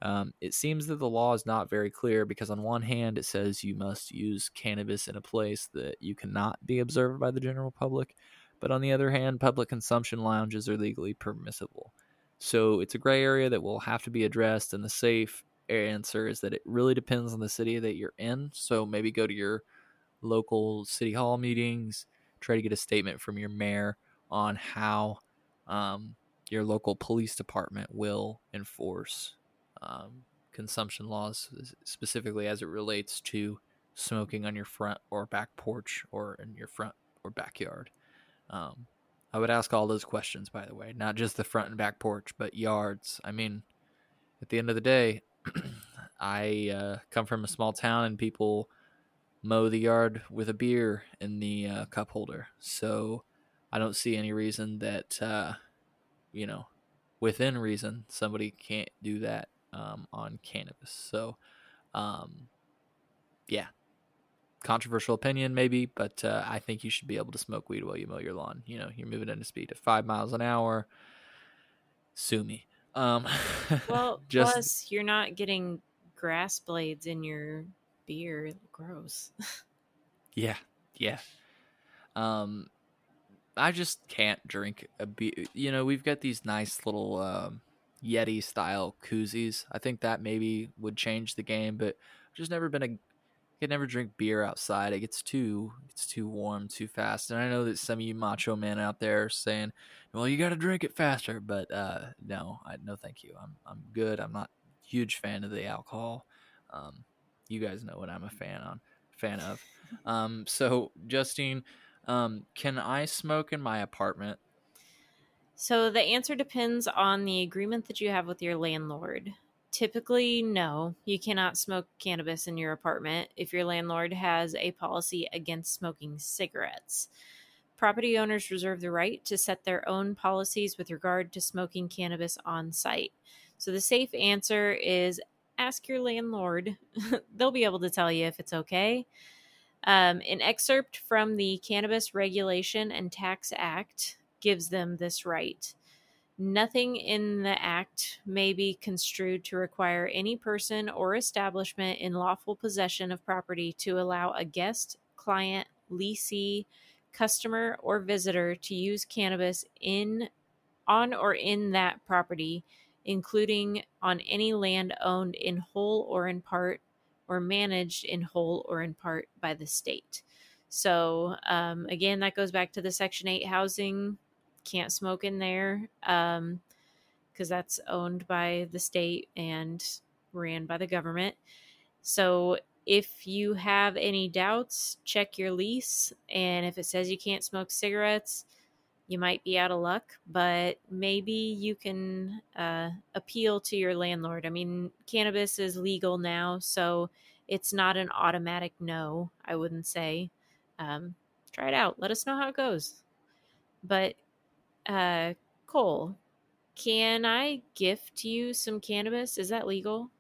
um, it seems that the law is not very clear because, on one hand, it says you must use cannabis in a place that you cannot be observed by the general public. But on the other hand, public consumption lounges are legally permissible. So it's a gray area that will have to be addressed. And the safe answer is that it really depends on the city that you're in. So maybe go to your local city hall meetings, try to get a statement from your mayor on how um, your local police department will enforce um, consumption laws, specifically as it relates to smoking on your front or back porch or in your front or backyard. Um, I would ask all those questions, by the way, not just the front and back porch, but yards. I mean, at the end of the day, <clears throat> I uh, come from a small town and people mow the yard with a beer in the uh, cup holder. So I don't see any reason that, uh, you know, within reason, somebody can't do that um, on cannabis. So, um, yeah, controversial opinion maybe, but uh, I think you should be able to smoke weed while you mow your lawn. You know, you're moving at a speed of five miles an hour. Sue me. Um, well, <laughs> just, plus you're not getting grass blades in your beer. Gross. yeah, yeah. Um, I just can't drink a beer. You know, we've got these nice little um, Yeti style koozies. I think that maybe would change the game, but I've just never been a could never drink beer outside. It gets too it's too warm too fast. And I know that some of you macho men out there are saying, "Well, you got to drink it faster." But uh, no, I no, thank you. I'm I'm good. I'm not huge fan of the alcohol. Um, you guys know what I'm a fan on fan of. Um, so Justine, um, can I smoke in my apartment? So the answer depends on the agreement that you have with your landlord. Typically, no, you cannot smoke cannabis in your apartment if your landlord has a policy against smoking cigarettes. Property owners reserve the right to set their own policies with regard to smoking cannabis on site. So the safe answer is ask your landlord. <laughs> They'll be able to tell you if it's okay. Um, an excerpt from the Cannabis Regulation and Tax Act gives them this right. Nothing in the Act may be construed to require any person or establishment in lawful possession of property to allow a guest, client, leasee, customer, or visitor to use cannabis in on or in that property, including on any land owned in whole or in part or managed in whole or in part by the state. So, um, again, that goes back to the Section 8 housing can't smoke in there because um, that's owned by the state and ran by the government. So if you have any doubts, check your lease. And if it says you can't smoke cigarettes, you might be out of luck, but maybe you can uh, appeal to your landlord. I mean, cannabis is legal now, so it's not an automatic no, I wouldn't say. Um, try it out. Let us know how it goes. But uh, Cole, can I gift you some cannabis? Is that legal?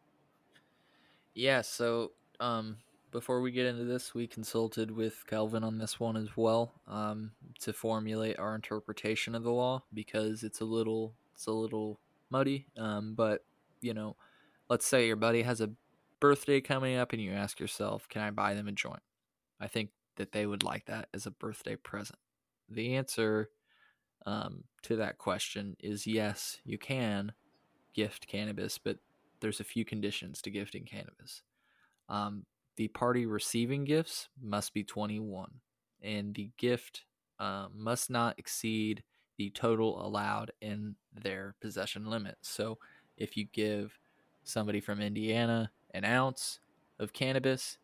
Yeah, so um, before we get into this, we consulted with Calvin on this one as well um, to formulate our interpretation of the law because it's a little it's a little muddy. Um, but you know, let's say your buddy has a birthday coming up and you ask yourself, "Can I buy them a joint?" I think that they would like that as a birthday present. The answer um, to that question is yes, you can gift cannabis, but there's a few conditions to gifting cannabis. Um, the party receiving gifts must be 21, and the gift uh, must not exceed the total allowed in their possession limit. So if you give somebody from Indiana an ounce of cannabis,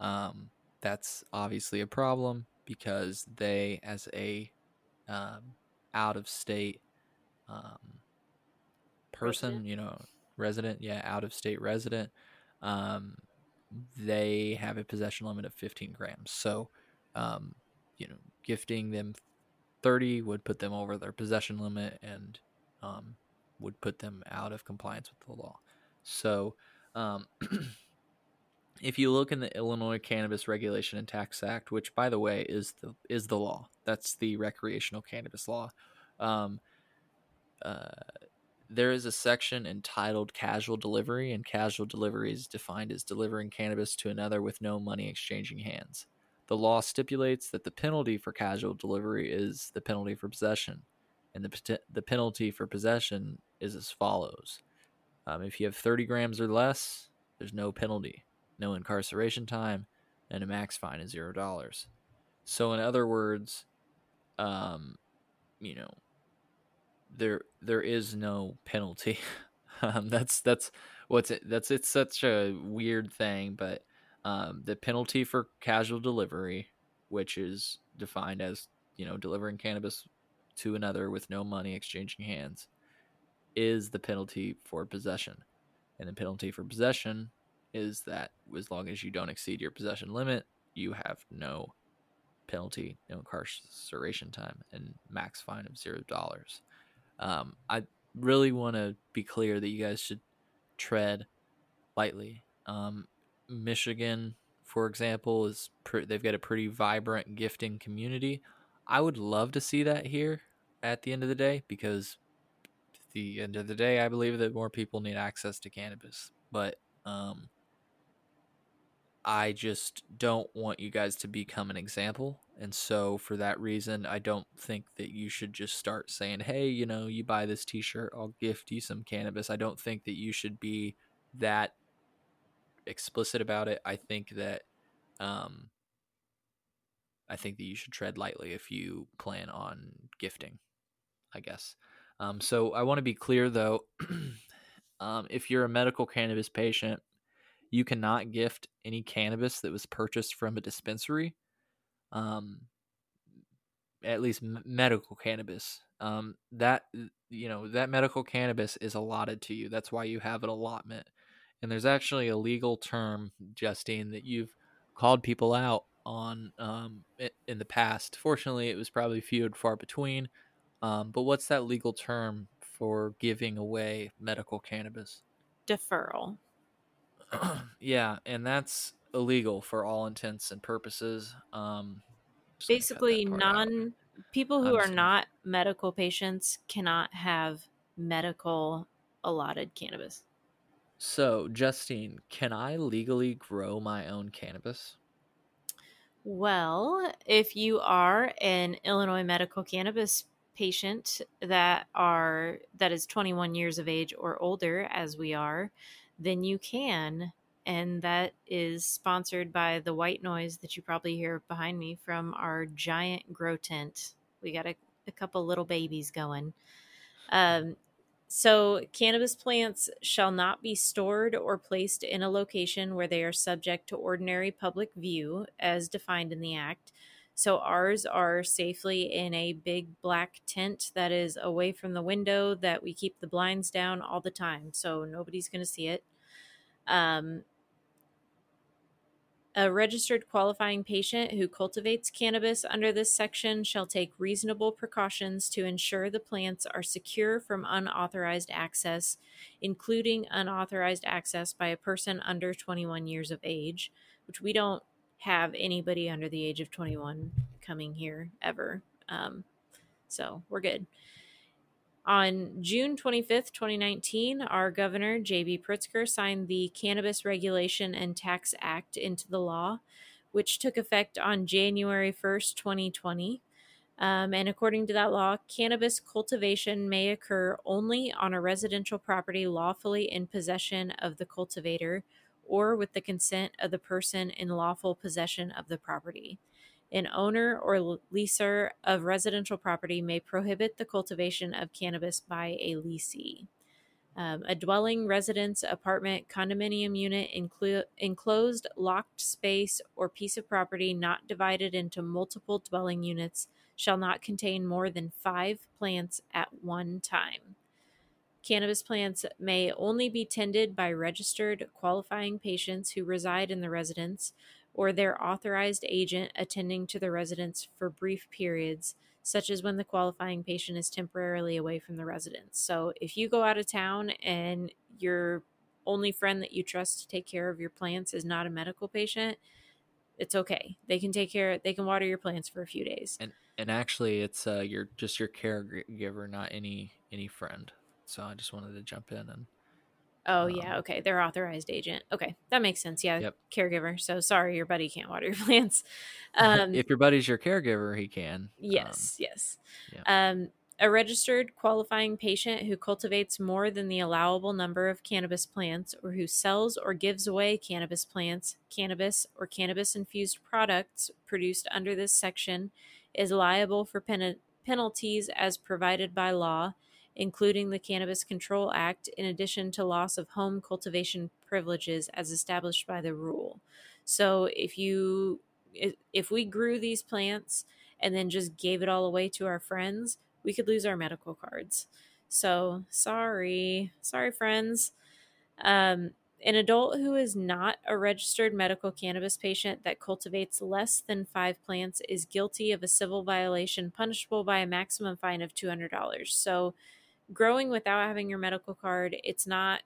um, that's obviously a problem because they, as a um, out of state um, person, resident. you know, resident, yeah, out of state resident, um, they have a possession limit of 15 grams. So, um, you know, gifting them 30 would put them over their possession limit and um, would put them out of compliance with the law. So, um, <clears throat> if you look in the Illinois Cannabis Regulation and Tax Act, which by the way is the is the law, that's the recreational cannabis law. Um, uh, there is a section entitled casual delivery, and casual delivery is defined as delivering cannabis to another with no money exchanging hands. The law stipulates that the penalty for casual delivery is the penalty for possession, and the, the penalty for possession is as follows. Um, if you have 30 grams or less, there's no penalty, no incarceration time, and a max fine is zero dollars. So, in other words, um, you know, there there is no penalty. <laughs> um, that's that's what's it. That's it's such a weird thing, but um, the penalty for casual delivery, which is defined as you know delivering cannabis to another with no money exchanging hands, is the penalty for possession, and the penalty for possession is that as long as you don't exceed your possession limit, you have no penalty, no incarceration time, and max fine of zero dollars. Um, I really want to be clear that you guys should tread lightly. Um, Michigan, for example, is pre- they've got a pretty vibrant gifting community. I would love to see that here at the end of the day because the end of the day, I believe that more people need access to cannabis. But um, I just don't want you guys to become an example. And so, for that reason, I don't think that you should just start saying, hey, you know, you buy this t shirt, I'll gift you some cannabis. I don't think that you should be that explicit about it. I think that, um, I think that you should tread lightly if you plan on gifting, I guess. Um, so, I want to be clear though <clears throat> um, if you're a medical cannabis patient, you cannot gift any cannabis that was purchased from a dispensary um at least medical cannabis. Um that you know that medical cannabis is allotted to you. That's why you have an allotment. And there's actually a legal term justine that you've called people out on um in the past. Fortunately it was probably few and far between. Um but what's that legal term for giving away medical cannabis? Deferral <clears throat> yeah, and that's illegal for all intents and purposes. Um, Basically, non out. people who are not medical patients cannot have medical allotted cannabis. So, Justine, can I legally grow my own cannabis? Well, if you are an Illinois medical cannabis patient that are that is 21 years of age or older as we are, then you can. And that is sponsored by the white noise that you probably hear behind me from our giant grow tent. We got a, a couple little babies going. Um, so, cannabis plants shall not be stored or placed in a location where they are subject to ordinary public view as defined in the Act. So, ours are safely in a big black tent that is away from the window that we keep the blinds down all the time. So, nobody's going to see it. Um, a registered qualifying patient who cultivates cannabis under this section shall take reasonable precautions to ensure the plants are secure from unauthorized access, including unauthorized access by a person under 21 years of age, which we don't have anybody under the age of 21 coming here ever. Um, so we're good. On June 25th, 2019, our governor, J.B. Pritzker, signed the Cannabis Regulation and Tax Act into the law, which took effect on January 1st, 2020. Um, and according to that law, cannabis cultivation may occur only on a residential property lawfully in possession of the cultivator or with the consent of the person in lawful possession of the property. An owner or leaser of residential property may prohibit the cultivation of cannabis by a leasee. Um, a dwelling, residence, apartment, condominium unit, inclu- enclosed, locked space, or piece of property not divided into multiple dwelling units shall not contain more than five plants at one time. Cannabis plants may only be tended by registered qualifying patients who reside in the residence or their authorized agent attending to the residence for brief periods, such as when the qualifying patient is temporarily away from the residence. So if you go out of town and your only friend that you trust to take care of your plants is not a medical patient, it's okay. They can take care they can water your plants for a few days. And and actually it's uh you're just your caregiver, not any any friend. So I just wanted to jump in and Oh yeah, okay. They're authorized agent. Okay, that makes sense. Yeah, Yep. caregiver. So sorry, your buddy can't water your <laughs> plants. <laughs> Um, if your buddy's your caregiver, he can. yes, yes. yeah. Um, a registered qualifying patient who cultivates more than the allowable number of cannabis plants, or who sells or gives away cannabis plants, cannabis, or cannabis infused products produced under this section, is liable for pen- penalties as provided by law including the Cannabis Control Act, in addition to loss of home cultivation privileges as established by the rule. So if you if, we grew these plants and then just gave it all away to our friends, we could lose our medical cards. So sorry, sorry friends. Um, an adult who is not a registered medical cannabis patient that cultivates less than five plants is guilty of a civil violation punishable by a maximum fine of $200. So growing without having your medical card, it's not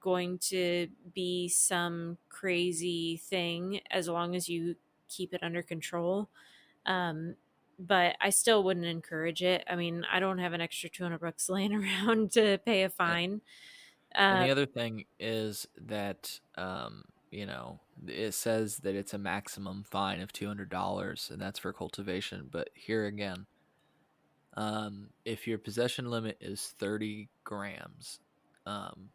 going to be some crazy thing as long as you keep it under control. Um, but I still wouldn't encourage it. I mean, I don't have an extra 200 bucks <laughs> laying around to pay a fine. And Uh, the other thing is that um, you know it says that it's a maximum fine of two hundred dollars, and that's for cultivation. But here again, um, if your possession limit is thirty grams, um,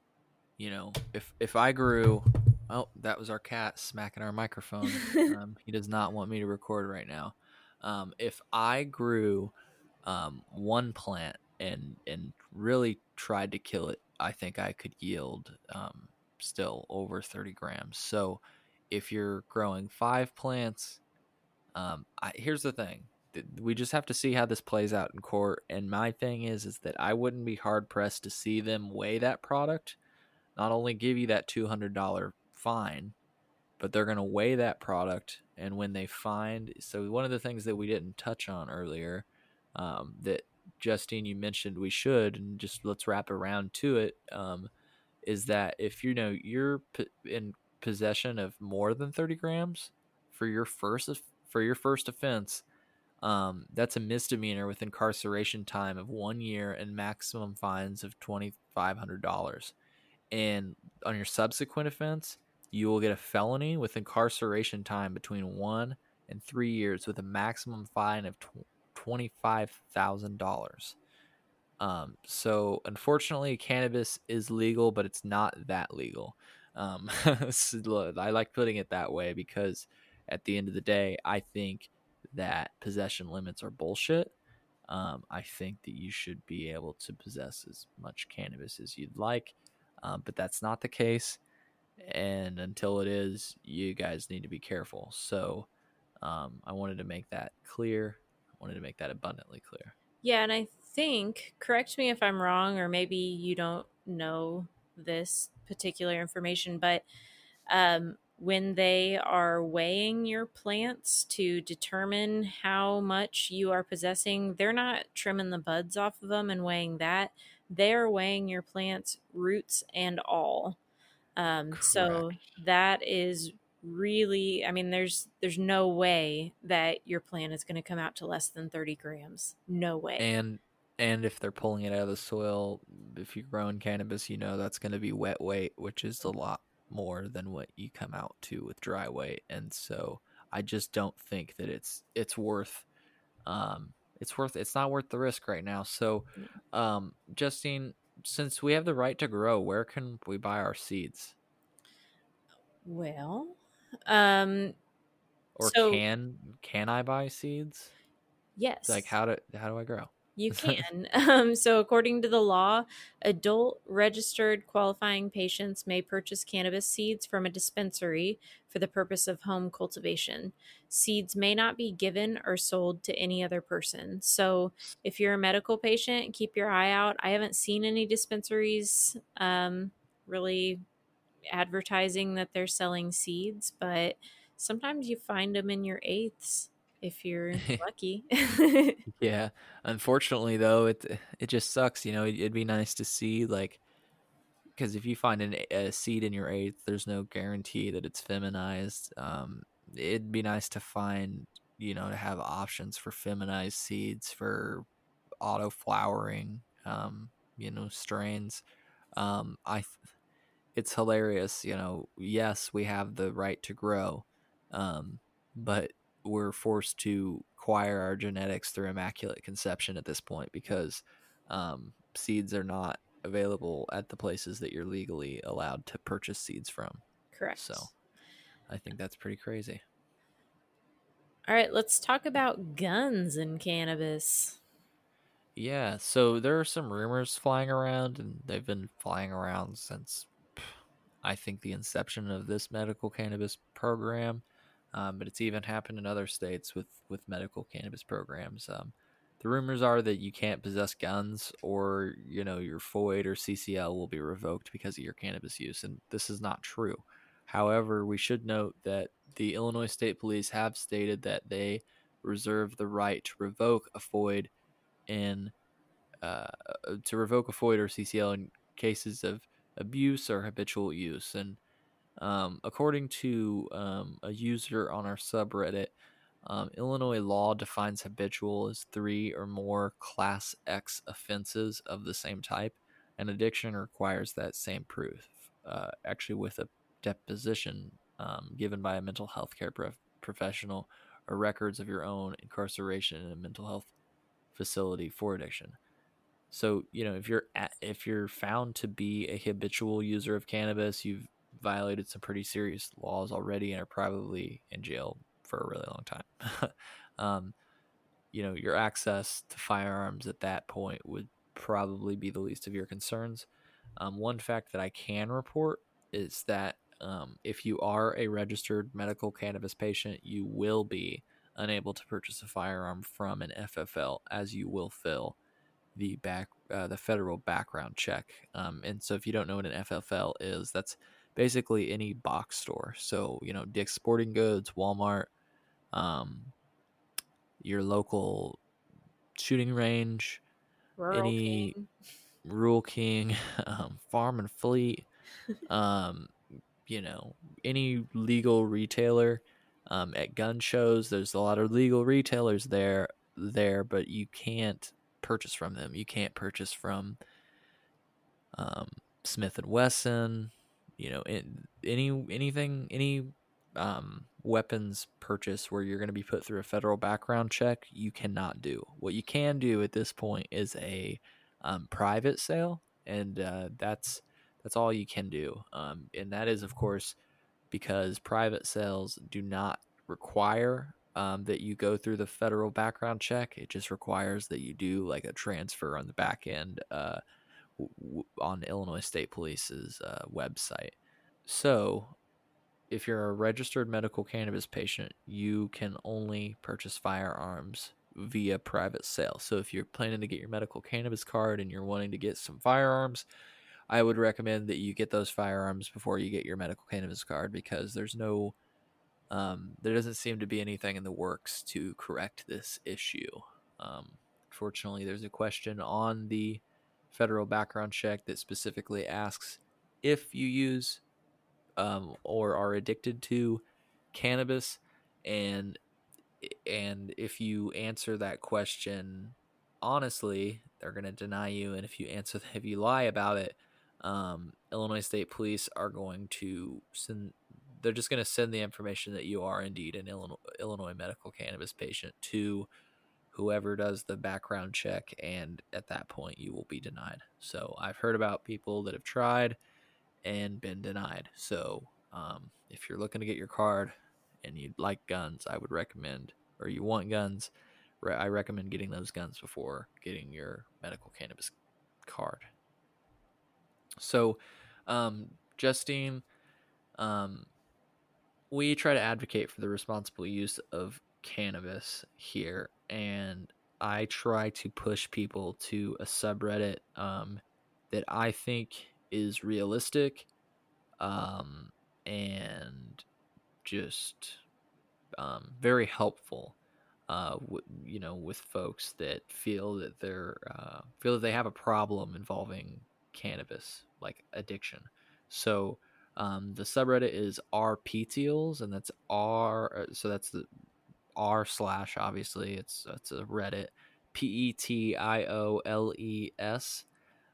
you know, if if I grew, oh, that was our cat smacking our microphone. <laughs> um, he does not want me to record right now. Um, if I grew um, one plant and and really tried to kill it, I think I could yield um, still over 30 grams. So if you're growing five plants, um, I, here's the thing: th- we just have to see how this plays out in court. And my thing is, is that I wouldn't be hard pressed to see them weigh that product, not only give you that two hundred dollar fine, but they're going to weigh that product. And when they find, so one of the things that we didn't touch on earlier, um, that Justine you mentioned we should, and just let's wrap around to it, um, is that if you know you're in possession of more than thirty grams for your first for your first offense, um, that's a misdemeanor with incarceration time of one year and maximum fines of twenty five hundred dollars. And on your subsequent offense, you will get a felony with incarceration time between one and three years with a maximum fine of $25,000. Um, so, unfortunately, cannabis is legal, but it's not that legal. Um, <laughs> I like putting it that way because at the end of the day, I think that possession limits are bullshit. Um, I think that you should be able to possess as much cannabis as you'd like, um, but that's not the case. And until it is, you guys need to be careful. So, um, I wanted to make that clear. I wanted to make that abundantly clear. Yeah, and I think, correct me if I'm wrong, or maybe you don't know this particular information, but um, when they are weighing your plants to determine how much you are possessing, they're not trimming the buds off of them and weighing that. They're weighing your plants, roots and all. Um, so that is really i mean there's there's no way that your plant is going to come out to less than 30 grams no way And and if they're pulling it out of the soil, if you're growing cannabis, you know that's going to be wet weight, which is a lot more than what you come out to with dry weight. And so I just don't think that it's it's worth um it's worth it's not worth the risk right now. So um Justine, since we have the right to grow, where can we buy our seeds? Well, um, Or so can can I buy seeds? yes, Like how do how do I grow? You <laughs> can. Um, so, according to the law, adult registered qualifying patients may purchase cannabis seeds from a dispensary for the purpose of home cultivation. Seeds may not be given or sold to any other person. So, if you're a medical patient, keep your eye out. I haven't seen any dispensaries um, really advertising that they're selling seeds, but sometimes you find them in your eighths if you're <laughs> lucky. <laughs> Yeah. Unfortunately, though, it it just sucks. You know, it'd be nice to see like because if you find an, a seed in your eighth, there's no guarantee that it's feminized. Um, it'd be nice to find, you know, to have options for feminized seeds for auto flowering, um, you know, strains. Um, I, th- it's hilarious. You know, yes, we have the right to grow, um, but we're forced to acquire our genetics through immaculate conception at this point because um, seeds are not available at the places that you're legally allowed to purchase seeds from. Correct. So I think that's pretty crazy. All right, let's talk about guns and cannabis. Yeah, so there are some rumors flying around, and they've been flying around since I think the inception of this medical cannabis program. Um, but it's even happened in other states with with medical cannabis programs. Um, the rumors are that you can't possess guns, or you know your FOID or CCL will be revoked because of your cannabis use, and this is not true. However, we should note that the Illinois State Police have stated that they reserve the right to revoke a FOID in uh, to revoke a FOID or CCL in cases of abuse or habitual use. And um, according to um, a user on our subreddit, um, Illinois law defines habitual as three or more Class X offenses of the same type, and addiction requires that same proof, uh, actually, with a deposition um, given by a mental health care prof- professional or records of your own incarceration in a mental health facility for addiction. So, you know, if you're at, if you're found to be a habitual user of cannabis, you've violated some pretty serious laws already and are probably in jail for a really long time. <laughs> um, you know, your access to firearms at that point would probably be the least of your concerns. Um, one fact that I can report is that um, if you are a registered medical cannabis patient, you will be unable to purchase a firearm from an FFL, as you will fill the back uh, the federal background check. Um, and so, if you don't know what an FFL is, that's basically any box store. So, you know, Dick's Sporting Goods, Walmart, um, your local shooting range, Rural any King. Rural King, <laughs> um, Farm and Fleet, um, you know, any legal retailer. Um, at gun shows, there's a lot of legal retailers there, there, but you can't purchase from them. You can't purchase from um, Smith and Wesson. You know, in, any anything, any um, weapons purchase where you're going to be put through a federal background check, you cannot do. What you can do at this point is a um, private sale, and uh, that's that's all you can do. Um, and that is, of course, because private sales do not require um, that you go through the federal background check. It just requires that you do like a transfer on the back end uh, on Illinois State Police's uh, website. So, if you're a registered medical cannabis patient, you can only purchase firearms via private sale. So, if you're planning to get your medical cannabis card and you're wanting to get some firearms, I would recommend that you get those firearms before you get your medical cannabis card because there's no, um, there doesn't seem to be anything in the works to correct this issue. Um, fortunately, there's a question on the federal background check that specifically asks if you use um, or are addicted to cannabis, and and if you answer that question honestly, they're going to deny you, and if you answer <laughs> if you lie about it, um, Illinois State Police are going to send. They're just going to send the information that you are indeed an Illinois, Illinois medical cannabis patient to whoever does the background check, and at that point, you will be denied. So I've heard about people that have tried and been denied. So Um, if you're looking to get your card and you'd like guns, I would recommend, or you want guns, I recommend getting those guns before getting your medical cannabis card. So, um, Justine, um, we try to advocate for the responsible use of cannabis here, and I try to push people to a subreddit um, that I think is realistic um, and just um, very helpful. Uh, w- you know, with folks that feel that they're uh, feel that they have a problem involving cannabis, like addiction. So um, the subreddit is r petioles, and that's r. Uh, so that's the r slash. Obviously, it's it's a Reddit. P e t i o l e s.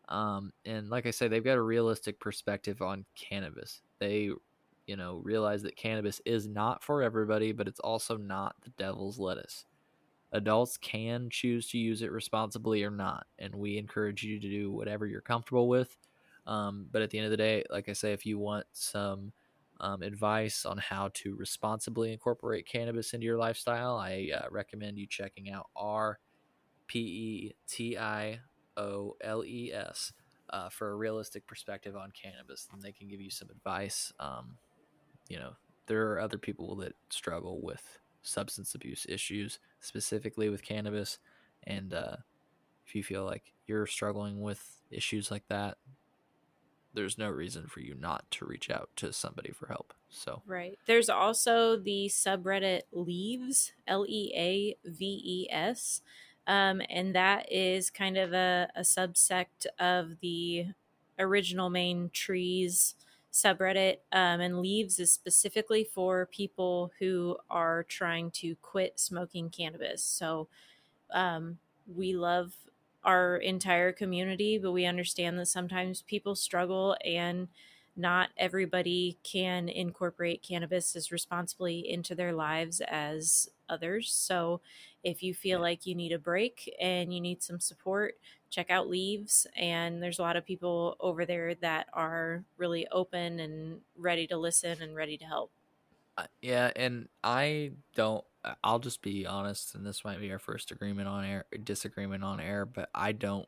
Um, and like I say, they've got a realistic perspective on cannabis. They, you know, realize that cannabis is not for everybody, but it's also not the devil's lettuce. Adults can choose to use it responsibly or not, and we encourage you to do whatever you're comfortable with. Um, but at the end of the day, like I say, if you want some um, advice on how to responsibly incorporate cannabis into your lifestyle, I uh, recommend you checking out R P E T I O L E S uh, for a realistic perspective on cannabis, and they can give you some advice. Um, you know, there are other people that struggle with substance abuse issues, specifically with cannabis, and uh, if you feel like you're struggling with issues like that, there's no reason for you not to reach out to somebody for help. So right, there's also the subreddit Leaves L E A V E S, um, and that is kind of a, a subsect of the original main trees subreddit. Um, and Leaves is specifically for people who are trying to quit smoking cannabis. So um, we love our entire community, but we understand that sometimes people struggle and not everybody can incorporate cannabis as responsibly into their lives as others. So if you feel like you need a break and you need some support, check out Leaves. And there's a lot of people over there that are really open and ready to listen and ready to help. Uh, yeah, and I don't I'll just be honest, and this might be our first agreement on air, disagreement on air, but I don't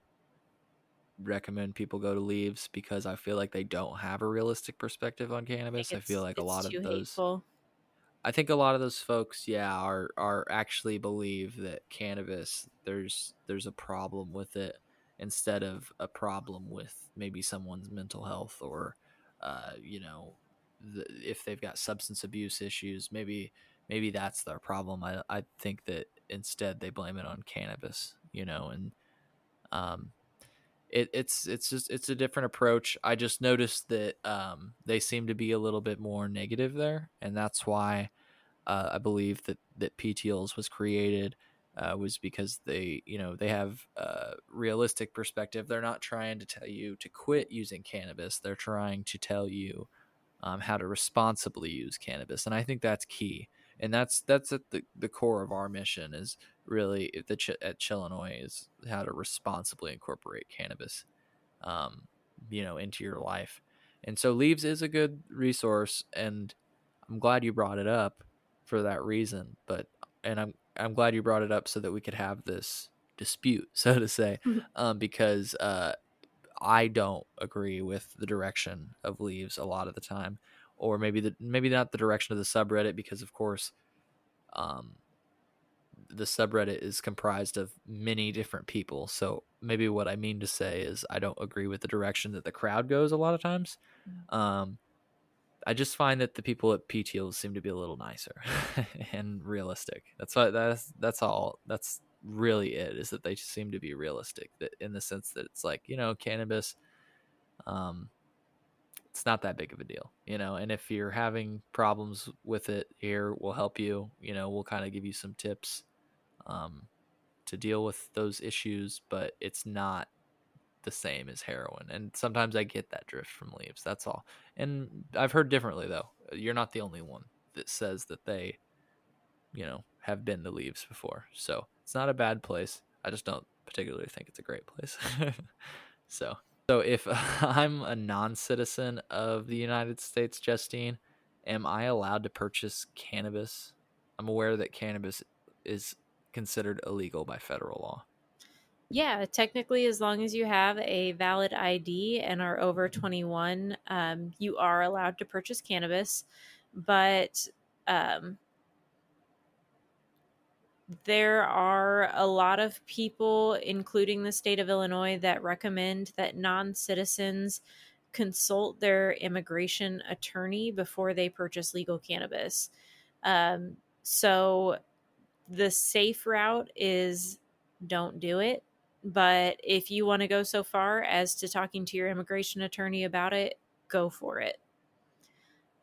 recommend people go to Leaves because I feel like they don't have a realistic perspective on cannabis. I, I feel like a lot of those. Hateful. I think a lot of those folks, yeah, are are actually believe that cannabis there's there's a problem with it instead of a problem with maybe someone's mental health or, uh, you know, the, if they've got substance abuse issues, maybe maybe that's their problem. I I think that instead they blame it on cannabis, you know, and um, it, it's it's just it's a different approach. I just noticed that um, they seem to be a little bit more negative there, and that's why uh, I believe that that petioles was created. Uh, was because they, you know, they have a realistic perspective. They're not trying to tell you to quit using cannabis. They're trying to tell you um, how to responsibly use cannabis, and I think that's key and that's that's at the, the core of our mission is really the ch- at Chillinois is how to responsibly incorporate cannabis, um, you know, into your life. And so Leaves is a good resource, and I'm glad you brought it up for that reason. But and I'm I'm glad you brought it up so that we could have this dispute, <laughs> so to say, mm-hmm. um, because uh, I don't agree with the direction of Leaves a lot of the time or maybe the maybe not the direction of the subreddit because of course um, the subreddit is comprised of many different people. So maybe what i mean to say is i don't agree with the direction that the crowd goes a lot of times. Mm. um, i just find that the people at ptl seem to be a little nicer <laughs> and realistic. That's what that's that's all that's really it is that they seem to be realistic that in the sense that it's like you know cannabis um it's not that big of a deal, you know. And if you're having problems with it, here we'll help you. You know, we'll kind of give you some tips um, to deal with those issues, but it's not the same as heroin. And sometimes I get that drift from leaves. That's all. And I've heard differently though. You're not the only one that says that they, you know, have been to leaves before. So it's not a bad place. I just don't particularly think it's a great place. <laughs> so so if <laughs> I'm a non-citizen of the United States, Justine, am I allowed to purchase cannabis? I'm aware that cannabis is considered illegal by federal law. Yeah, technically, as long as you have a valid ID and are over 21, um, you are allowed to purchase cannabis. But um, there are a lot of people, including the state of Illinois, that recommend that non citizens consult their immigration attorney before they purchase legal cannabis. Um, so the safe route is don't do it. But if you want to go so far as to talking to your immigration attorney about it, go for it.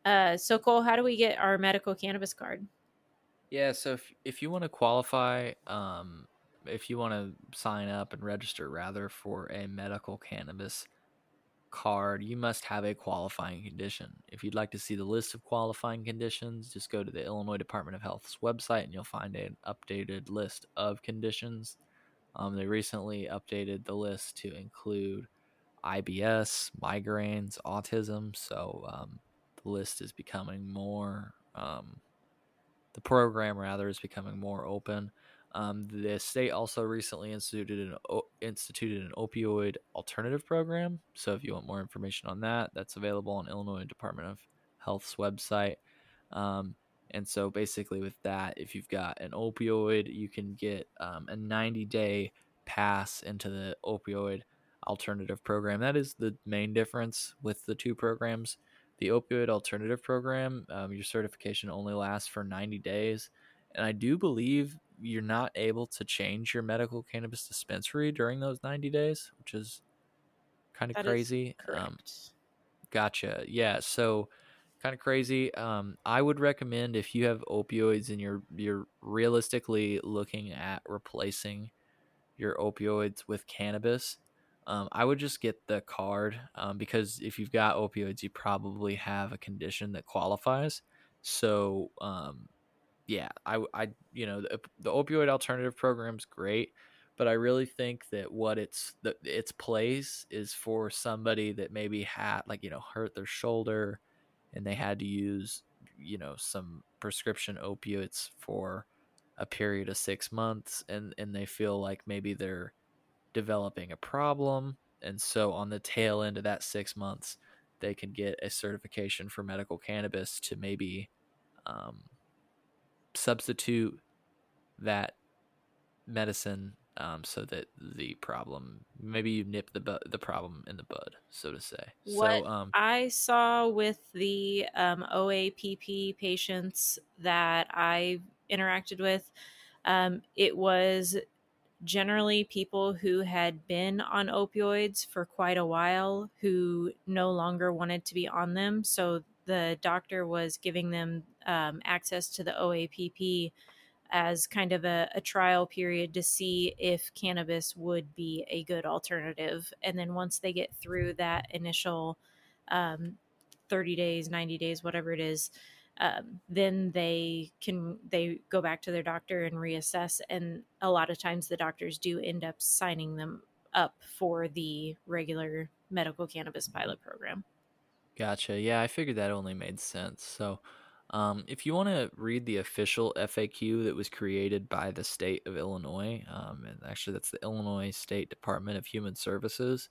Uh, so, Cole, how do we get our medical cannabis card? Yeah, so if if you want to qualify, um, if you want to sign up and register rather for a medical cannabis card, you must have a qualifying condition. If you'd like to see the list of qualifying conditions, just go to the Illinois Department of Health's website and you'll find an updated list of conditions. Um, they recently updated the list to include IBS, migraines, autism. So um, the list is becoming more um, the program rather is becoming more open. Um, the state also recently instituted an instituted an opioid alternative program. So if you want more information on that, that's available on Illinois Department of Health's website. Um, and so basically, with that, if you've got an opioid, you can get um, a 90 day pass into the opioid alternative program. That is the main difference with the two programs the opioid alternative program, um, your certification only lasts for 90 days. And I do believe you're not able to change your medical cannabis dispensary during those 90 days, which is kind of crazy. Um, gotcha. Yeah. So kind of crazy. Um, I would recommend if you have opioids and you're you're realistically looking at replacing your opioids with cannabis, um, I would just get the card um, because if you've got opioids, you probably have a condition that qualifies. So, um, yeah, I, I, you know, the, the opioid alternative program is great, but I really think that what it's the its place is for somebody that maybe had like you know hurt their shoulder, and they had to use you know some prescription opioids for a period of six months, and and they feel like maybe they're developing a problem. And so, on the tail end of that six months, they can get a certification for medical cannabis to maybe um, substitute that medicine um, so that the problem maybe you nip the bu- the problem in the bud, so to say. What so, um, I saw with the um, OAPP patients that I interacted with, um, it was generally people who had been on opioids for quite a while who no longer wanted to be on them. So the doctor was giving them um, access to the OAPP as kind of a, a, trial period to see if cannabis would be a good alternative. And then once they get through that initial um, 30 days, 90 days, whatever it is, um, then they can they go back to their doctor and reassess and a lot of times the doctors do end up signing them up for the regular medical cannabis pilot program. Gotcha. Yeah i figured that only made sense. So um, if you want to read the official FAQ that was created by the state of Illinois, um, and actually that's the Illinois State Department of Human Services,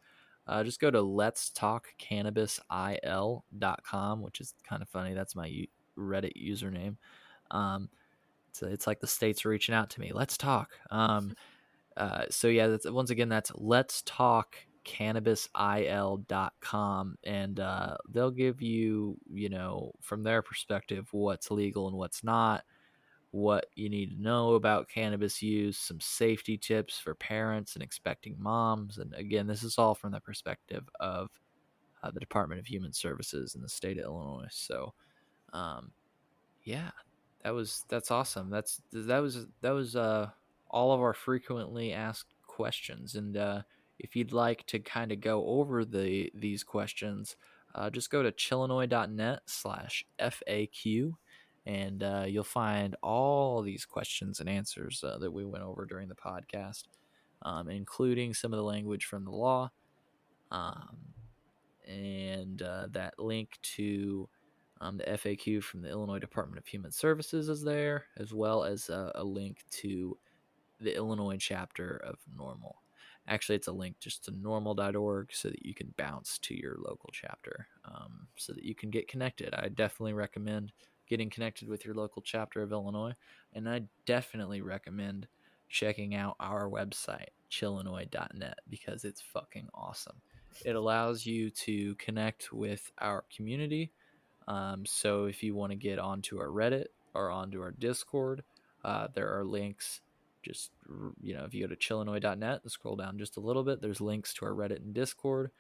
uh, just go to let's talk il.com, which is kind of funny. That's my Reddit username. Um, it's, it's like the states reaching out to me. Let's talk. Um, <laughs> uh, so yeah, that's, once again, that's let's talk cannabisil.com and uh, they'll give you you know from their perspective what's legal and what's not what you need to know about cannabis use some safety tips for parents and expecting moms and again this is all from the perspective of uh, the department of human services in the state of illinois so um, yeah, that was that's awesome. That's that was that was uh all of our frequently asked questions, and uh, if you'd like to kind of go over the these questions, uh, just go to chillinois.net slash FAQ and uh, you'll find all these questions and answers uh, that we went over during the podcast, um, including some of the language from the law, um, and uh, that link to Um, the FAQ from the Illinois Department of Human Services is there, as well as a, a link to the Illinois chapter of NORML. Actually, it's a link just to norml.org so that you can bounce to your local chapter um, so that you can get connected. I definitely recommend getting connected with your local chapter of Illinois, and I definitely recommend checking out our website, chillinois.net, because it's fucking awesome. It allows you to connect with our community. Um, so if you want to get onto our Reddit or onto our Discord, uh, there are links just you know if you go to chillinois.net and scroll down just a little bit there's links to our reddit and discord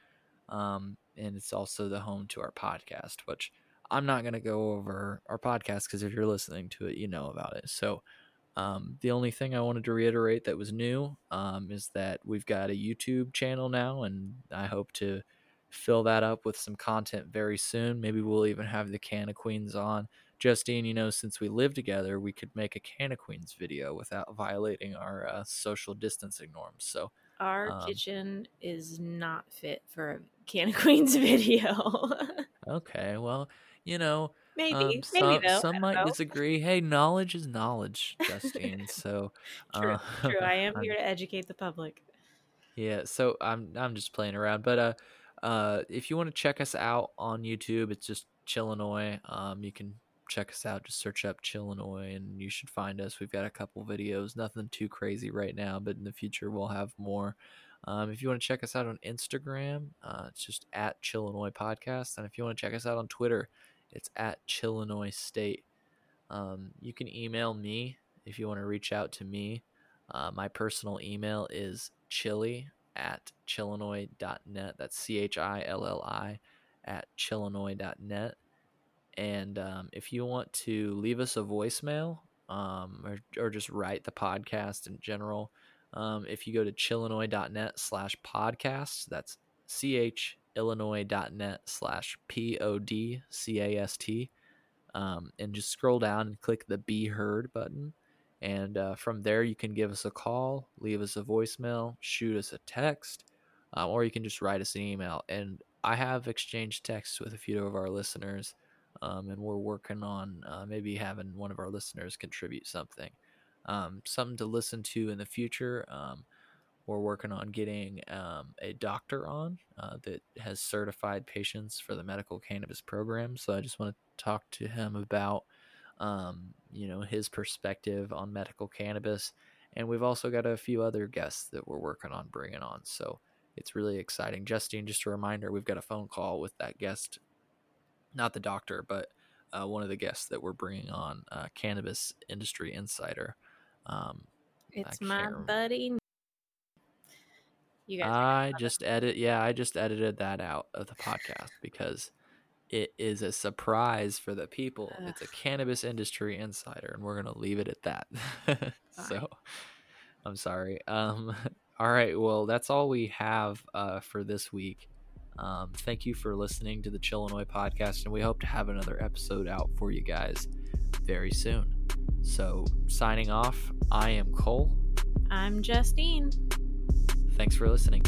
um, and it's also the home to our podcast which i'm not going to go over our podcast because if you're listening to it you know about it. So um, the only thing i wanted to reiterate that was new um, is that we've got a youtube channel now and i hope to fill that up with some content very soon maybe we'll even have the can of queens on Justine, you know, since we live together, we could make a Can of Queens video without violating our uh, social distancing norms. So our um, kitchen is not fit for a Can of Queens <laughs> video. okay, well, you know, maybe, um, maybe some, though. some might know. disagree. Hey, knowledge is knowledge, Justine. <laughs> so true, uh, true. I <laughs> am here to educate the public. Yeah, so I'm I'm just playing around, but uh, uh, if you want to check us out on YouTube, it's just Chillinois. Um, you can check us out. Just search up Chillinois and you should find us. We've got a couple videos, nothing too crazy right now, but in the future we'll have more. Um, if you want to check us out on Instagram, uh, it's just at Chillinois Podcast. And if you want to check us out on Twitter, it's at Chillinois State. Um, you can email me if you want to reach out to me. Uh, my personal email is chilli at chillinois.net. That's C H I L L I at chillinois.net. And um, if you want to leave us a voicemail um, or, or just write the podcast in general, um, if you go to chillinois.net slash podcasts, that's ch illinois.net slash p-o-d-c-a-s-t um, and just scroll down and click the be heard button and uh, from there you can give us a call leave us a voicemail shoot us a text um, or you can just write us an email and i have exchanged texts with a few of our listeners um, and we're working on uh, maybe having one of our listeners contribute something, um, something to listen to in the future. Um, we're working on getting um, a doctor on uh, that has certified patients for the medical cannabis program. So I just want to talk to him about, um, you know, his perspective on medical cannabis. And we've also got a few other guests that we're working on bringing on. So it's really exciting. Justine, just a reminder, we've got a phone call with that guest not the doctor, but uh, one of the guests that we're bringing on, uh, cannabis industry insider. Um, it's my remember. buddy. You guys I just edit. Yeah, I just edited that out of the podcast because it is a surprise for the people. Ugh. It's a cannabis industry insider, and we're gonna leave it at that. <laughs> so, I'm sorry. Um, <laughs> all right. Well, that's all we have uh, for this week. Um, thank you for listening to the Chillinois podcast, and we hope to have another episode out for you guys very soon. So, signing off, I am Cole. I'm Justine. Thanks for listening.